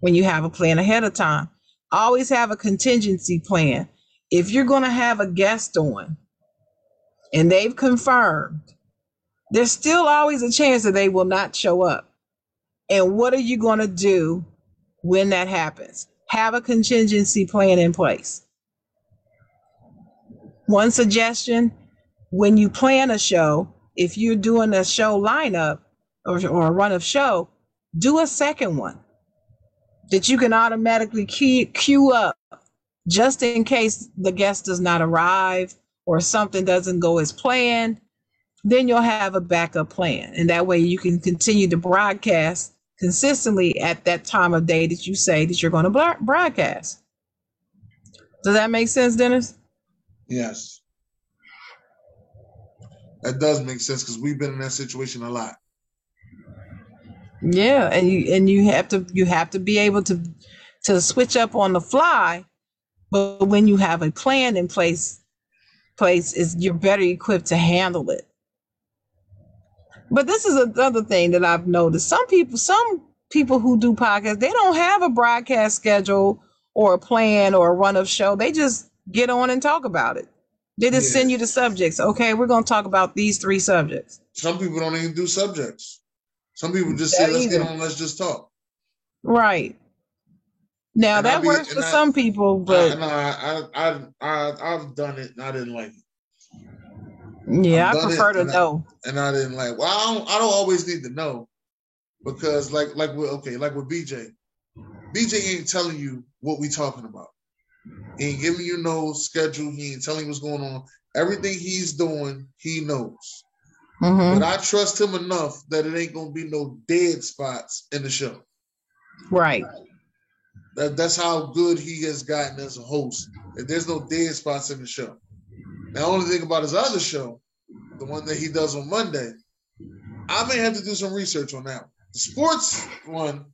When you have a plan ahead of time, always have a contingency plan. If you're going to have a guest on and they've confirmed there's still always a chance that they will not show up. And what are you going to do when that happens? Have a contingency plan in place. One suggestion when you plan a show, if you're doing a show lineup or, or a run of show, do a second one that you can automatically queue up just in case the guest does not arrive or something doesn't go as planned then you'll have a backup plan. And that way you can continue to broadcast consistently at that time of day that you say that you're going to broadcast. Does that make sense, Dennis? Yes. That does make sense because we've been in that situation a lot. Yeah, and you and you have to you have to be able to to switch up on the fly, but when you have a plan in place, place is you're better equipped to handle it. But this is another thing that I've noticed. Some people, some people who do podcasts, they don't have a broadcast schedule or a plan or a run of show. They just get on and talk about it. They just Yeah. send you the subjects. Okay, we're gonna talk about these three subjects. Some people don't even do subjects. Some people just That say, "Let's get on, let's just talk." Right. Now And that be- works for I- some people, I, but no, I, I, I, I've done it, and I didn't like it, yeah, I've I prefer to and I- know. and I didn't like. Well, I don't, I don't always need to know, because like, like with okay, like with BJ, BJ ain't telling you what we talking about. He ain't giving you no schedule. He ain't telling you what's going on. Everything he's doing, he knows. Mhm. But I trust him enough that it ain't gonna be no dead spots in the show. Right. That, that's how good he has gotten as a host. And there's no dead spots in the show. Now, the only thing about his other show, the one that he does on Monday, I may have to do some research on that. One. The sports one,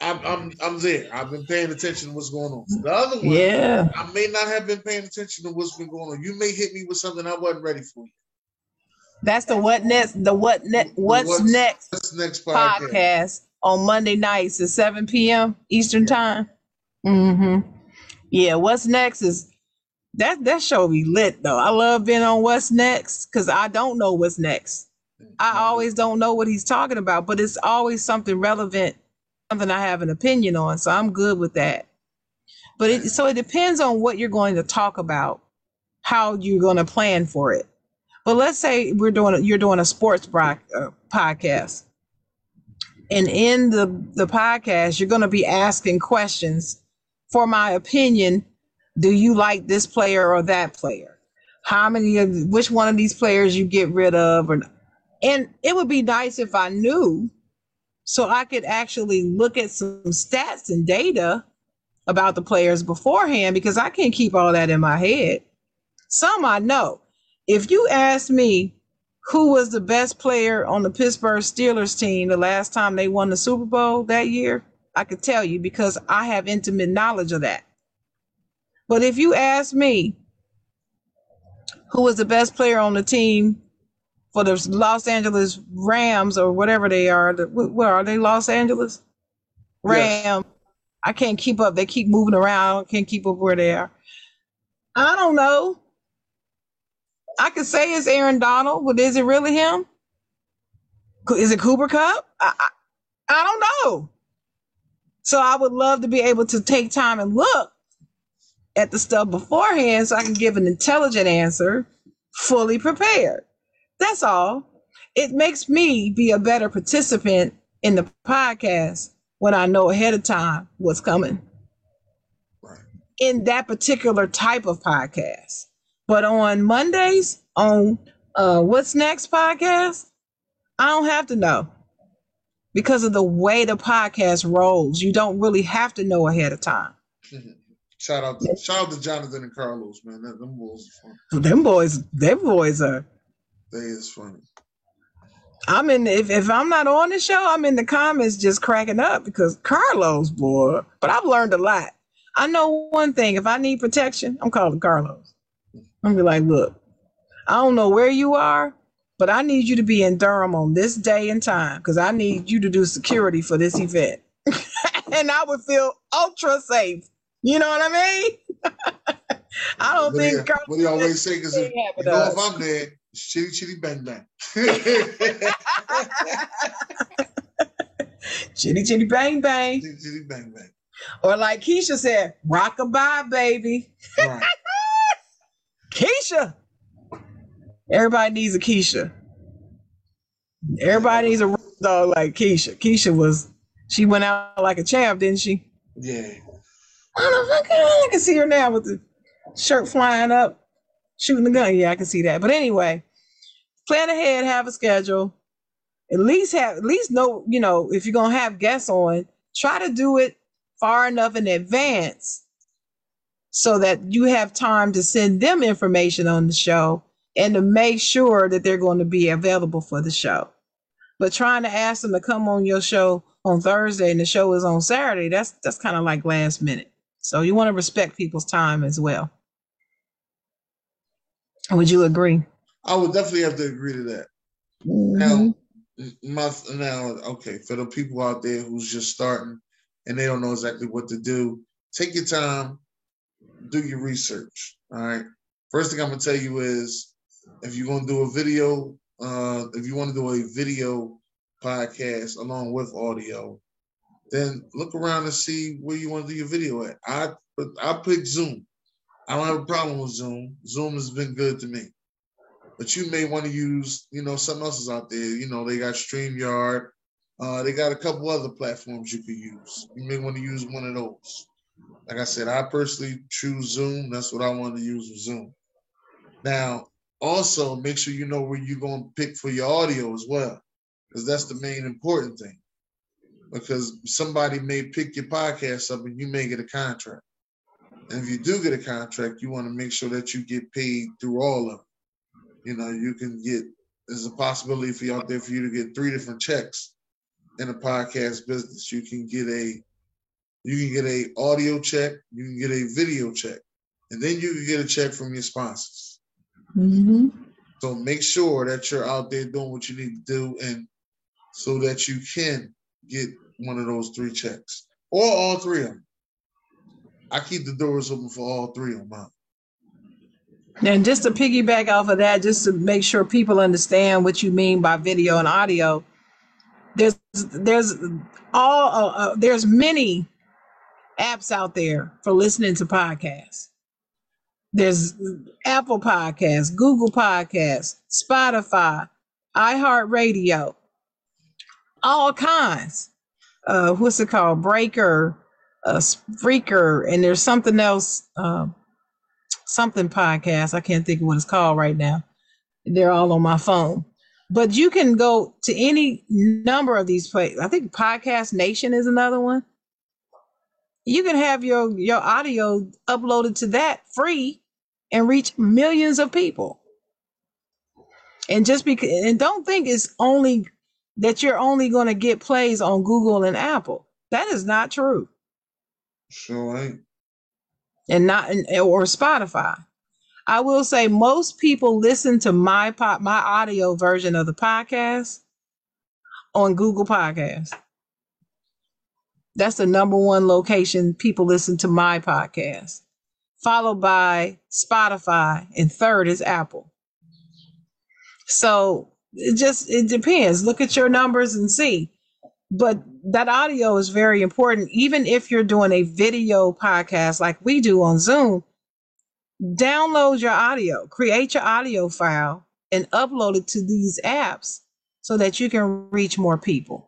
I'm I'm I'm there. I've been paying attention to what's going on. The other one, Yeah. I may not have been paying attention to what's been going on. You may hit me with something I wasn't ready for. Yet. That's the what next the what ne- what's, What's- next That's the next podcast. podcast on Monday nights at 7 p.m. Eastern time. Mm-hmm. Yeah, what's next is that that show be lit though. I love being on what's next because I don't know what's next. I always don't know what he's talking about, but it's always something relevant, something I have an opinion on. So I'm good with that. But it so it depends on what you're going to talk about, how you're going to plan for it. But let's say we're doing you're doing a sports uh, podcast, and in the the podcast you're going to be asking questions. For my opinion, do you like this player or that player? How many of which one of these players you get rid of, or and it would be nice if I knew so I could actually look at some stats and data about the players beforehand because I can't keep all that in my head. Some I know. If you ask me who was the best player on the Pittsburgh Steelers team the last time they won the Super Bowl that year, I could tell you because I have intimate knowledge of that. But if you ask me who was the best player on the team for the Los Angeles Rams or whatever they are. The, where are they? Los Angeles Yes. Ram. I can't keep up. They keep moving around. Can't keep up where they are. I don't know. I could say it's Aaron Donald, but is it really him? Is it Cooper Kupp? I, I, I don't know. So I would love to be able to take time and look at the stuff beforehand so I can give an intelligent answer, fully prepared. That's all. It makes me be a better participant in the podcast when I know ahead of time what's coming in that particular type of podcast. But on Mondays, on uh, What's Next podcast, I don't have to know because of the way the podcast rolls. You don't really have to know ahead of time. Shout out to shout out to Jonathan and Carlos, man. That, them boys are funny. Them boys, them boys are. They is funny. I'm in. If if I'm not on the show, I'm in the comments just cracking up because Carlos, boy. But I've learned a lot. I know one thing: if I need protection, I'm calling Carlos. I'm be like, look, I don't know where you are, but I need you to be in Durham on this day and time because I need you to do security for this event, and I would feel ultra safe. You know what I mean? I don't What think Carlos what he always say is, if, you know, up. if I'm there, chitty chitty bang bang. chitty chitty bang bang, chitty chitty bang bang. or like Keisha said, rockabye baby. Right. Keisha. Everybody needs a Keisha. Everybody needs a dog like Keisha. Keisha was, she went out like a champ, didn't she? Yeah. Motherfucker, I can see her now with the shirt flying up, shooting the gun. Yeah, I can see that. But anyway, plan ahead, have a schedule. At least have, at least know, you know, if you're gonna have guests on, try to do it far enough in advance so that you have time to send them information on the show and to make sure that they're going to be available for the show. But trying to ask them to come on your show on Thursday and the show is on Saturday, that's that's kind of like last minute. So you want to respect people's time as well. Would you agree? I would definitely have to agree to that. Mhm. Now, my now okay for the people out there who's just starting and they don't know exactly what to do take your time do your research all right first thing i'm to tell you is if you're to do a video uh if you want to do a video podcast along with audio then look around and see where you want to do your video at i i pick zoom i don't have a problem with zoom zoom has been good to me but you may want to use, you know, something else is out there. You know, they got StreamYard. Uh, they got a couple other platforms you could use. You may want to use one of those. Like I said, I personally choose Zoom. That's what I want to use with Zoom. Now, also make sure you know where you're going to pick for your audio as well, because that's the main important thing. Because somebody may pick your podcast up and you may get a contract. And if you do get a contract, you want to make sure that you get paid through all of it. You know, you can get there's a possibility for you out there for you to get three different checks in a podcast business. You can get a you can get a audio check, you can get a video check, and then you can get a check from your sponsors. Mm-hmm. So make sure that you're out there doing what you need to do, and so that you can get one of those three checks or all three of them. I keep the doors open for all three of them. And just to piggyback off of that, just to make sure people understand what you mean by video and audio, there's there's all uh, uh, there's many apps out there for listening to podcasts. There's Apple Podcasts, Google Podcasts, Spotify, iHeartRadio, all kinds. Uh, what's it called? Breaker, uh, Spreaker, and there's something else. Um, something podcast. I can't think of what it's called right now. They're all on my phone. But you can go to any number of these places. I think Podcast Nation is another one. You can have your your audio uploaded to that free and reach millions of people. And just because and don't think it's only that you're only going to get plays on Google and Apple. That is not true. Sure ain't and not or Spotify. I will say most people listen to my pop my audio version of the podcast on Google Podcasts. That's the number one location people listen to my podcast, followed by Spotify, and third is Apple. So it just it depends. Look at your numbers and see but that audio is very important even if you're doing a video podcast like we do on zoom download your audio create your audio file and upload it to these apps so that you can reach more people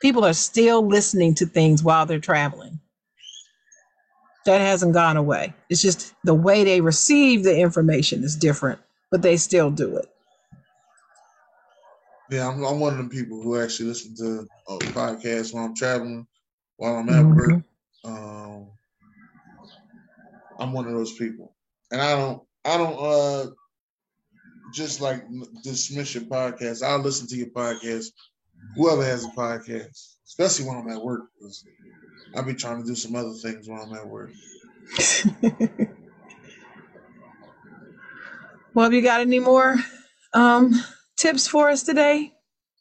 people are still listening to things while they're traveling that hasn't gone away it's just the way they receive the information is different but they still do it yeah, I'm, I'm one of the people who actually listen to uh, podcasts while I'm traveling, while I'm at mm-hmm. work. Um, I'm one of those people, and I don't, I don't, uh, just like dismiss your podcast. I'll listen to your podcast, whoever has a podcast, especially when I'm at work. I'll be trying to do some other things while I'm at work. well, have you got any more um, tips for us today?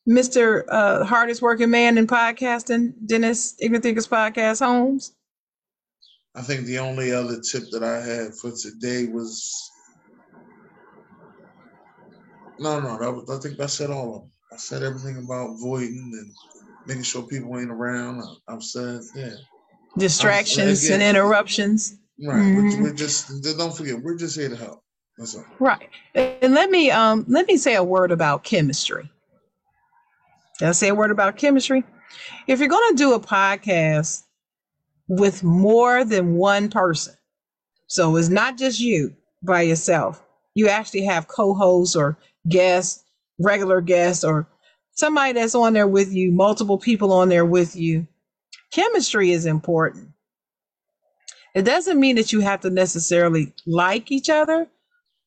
Mr. Uh, hardest working man in podcasting, Dennis Ignoranthinkers Podcast Holmes? I think the only other tip that I had for today was no, no. That was, I think I said all of them. I said everything about voiding and making sure people ain't around. I, have said, yeah. Distractions again, and interruptions. Right. Mm-hmm. We're, we're just don't forget, we're just here to help. That's all. Right. And let me um let me say a word about chemistry. Did I say a word about chemistry? If you're going to do a podcast with more than one person, so it's not just you by yourself, you actually have co hosts or guests, regular guests, or somebody that's on there with you, multiple people on there with you. Chemistry is important. It doesn't mean that you have to necessarily like each other,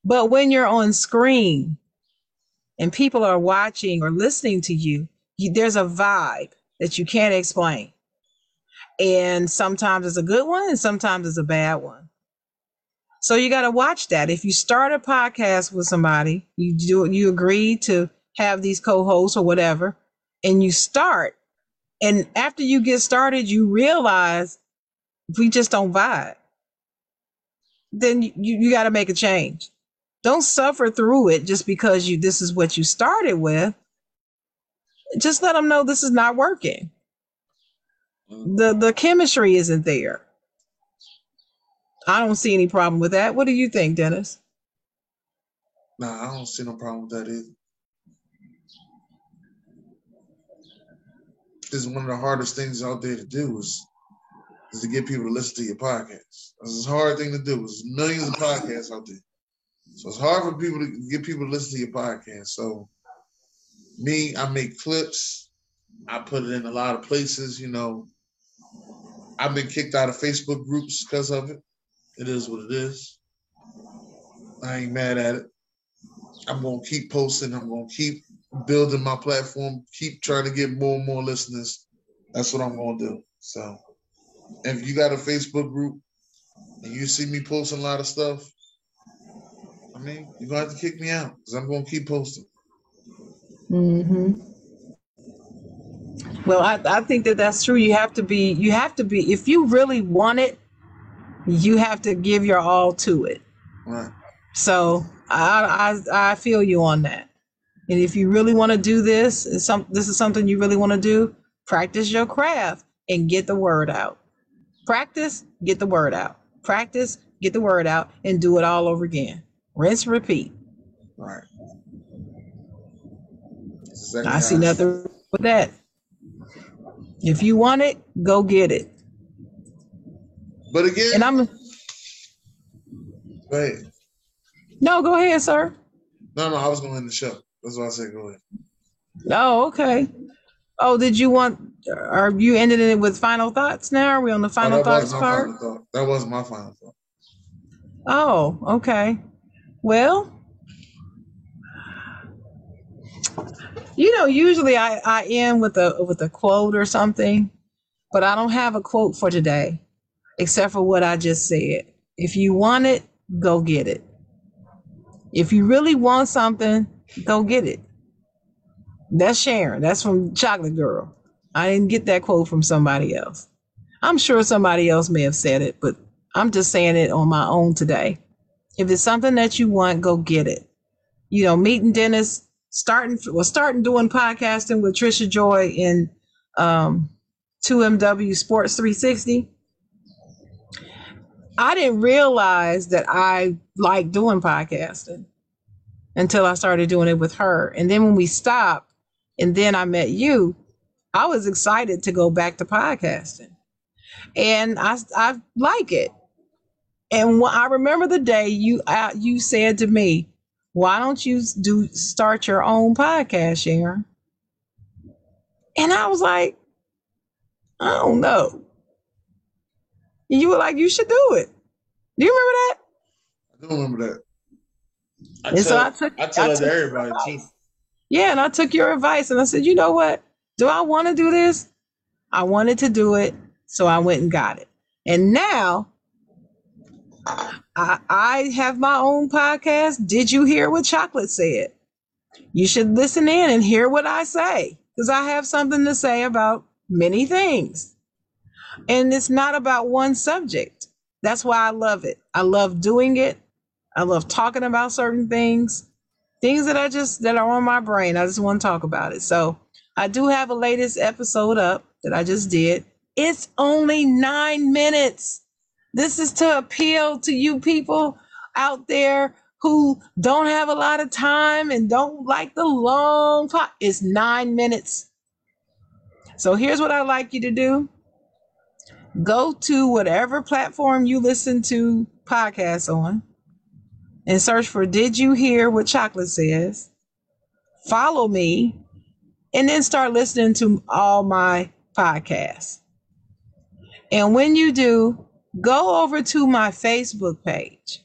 but when you're on screen and people are watching or listening to you, you, there's a vibe that you can't explain. And sometimes it's a good one and sometimes it's a bad one. So you got to watch that. If you start a podcast with somebody, you do you agree to have these co-hosts or whatever, and you start, and after you get started, you realize we just don't vibe. Then you, you got to make a change. Don't suffer through it just because you this is what you started with. Just let them know this is not working. The the chemistry isn't there. I don't see any problem with that. What do you think, Dennis? Nah, I don't see no problem with that either. This is one of the hardest things out there to do is, is to get people to listen to your podcast. It's a hard thing to do. There's millions of podcasts out there. So it's hard for people to get people to listen to your podcast. So me, I make clips. I put it in a lot of places, you know. I've been kicked out of Facebook groups because of it. It is what it is. I ain't mad at it. I'm gonna keep posting. I'm gonna keep building my platform. Keep trying to get more and more listeners. That's what I'm gonna do. So, if you got a Facebook group and you see me posting a lot of stuff, I mean, you're gonna have to kick me out because I'm gonna keep posting. hmm Well, I, I think that that's true. You have to be, you have to be, if you really want it, you have to give your all to it. Right. So I, I, I feel you on that. And if you really want to do this, some, this is something you really want to do, practice your craft and get the word out. Practice, get the word out. Practice, get the word out, and do it all over again. Rinse, repeat. Right. I see nothing with that. If you want it, go get it. But again, And I'm go ahead. no, go ahead, sir. No, no, I was going to end the show. That's why I said go ahead. Oh, okay. Oh, did you want? Are you ending it with final thoughts now? Are we on the Oh, final that thoughts part? final thought. That was my final thought. Oh, okay. Well, you know, usually I, I end with a with a quote or something, but I don't have a quote for today, except for what I just said. If you want it, go get it. If you really want something, go get it. That's Sharon. That's from Chocolate Girl. I didn't get that quote from somebody else. I'm sure somebody else may have said it, but I'm just saying it on my own today. If it's something that you want, go get it. You know, meeting Dennis, starting well, starting doing podcasting with Trisha Joy in um, 2MW Sports 360. I didn't realize that I liked doing podcasting until I started doing it with her. And then when we stopped, and then I met you, I was excited to go back to podcasting, and I I like it. And I remember the day you uh, you said to me, "Why don't you do start your own podcast, Sharon?" And I was like, "I don't know." And you were like, "You should do it." Do you remember that? I do remember that. I And so I took- I tell I to took everybody too. Yeah, and I took your advice and I said, "You know what? Do I want to do this? I wanted to do it, so I went and got it. And now I, I have my own podcast. Did you hear what Chocolate said? You should listen in and hear what I say because I have something to say about many things. And it's not about one subject. That's why I love it. I love doing it. I love talking about certain things, things that I just that are on my brain. I just want to talk about it. So I do have a latest episode up that I just did. It's only nine minutes. This is to appeal to you people out there who don't have a lot of time and don't like the long part. It's nine minutes. So here's what I'd like you to do go to whatever platform you listen to podcasts on and search for Did You Hear What Chocolate Says? Follow me and then start listening to all my podcasts. And when you do, go over to my Facebook page.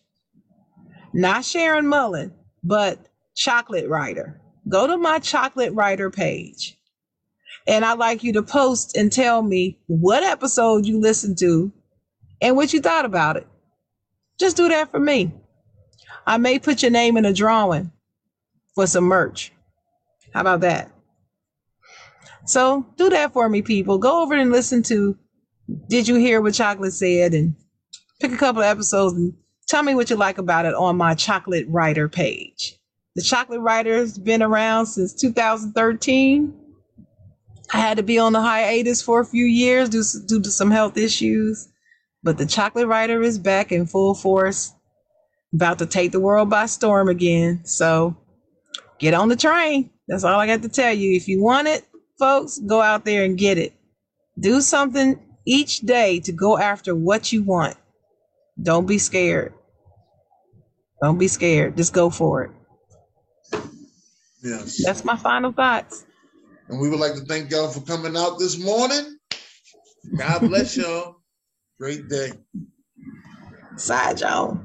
Not Sharon Mullen, but Chocolate Writer. Go to my Chocolate Writer page. And I'd like you to post and tell me what episode you listened to and what you thought about it. Just do that for me. I may put your name in a drawing for some merch. How about that? So do that for me, people. Go over and listen to Did You Hear What Chocolate Said and pick a couple of episodes and tell me what you like about it on my Chocolate Writer page. The Chocolate Writer has been around since 2013. I had to be on the hiatus for a few years due, due to some health issues, but the Chocolate Writer is back in full force, about to take the world by storm again. So get on the train. That's all I got to tell you. If you want it, folks, go out there and get it. Do something each day to go after what you want. Don't be scared. Don't be scared. Just go for it. Yes. That's my final thoughts. And we would like to thank y'all for coming out this morning. God bless y'all. Great day. Side y'all.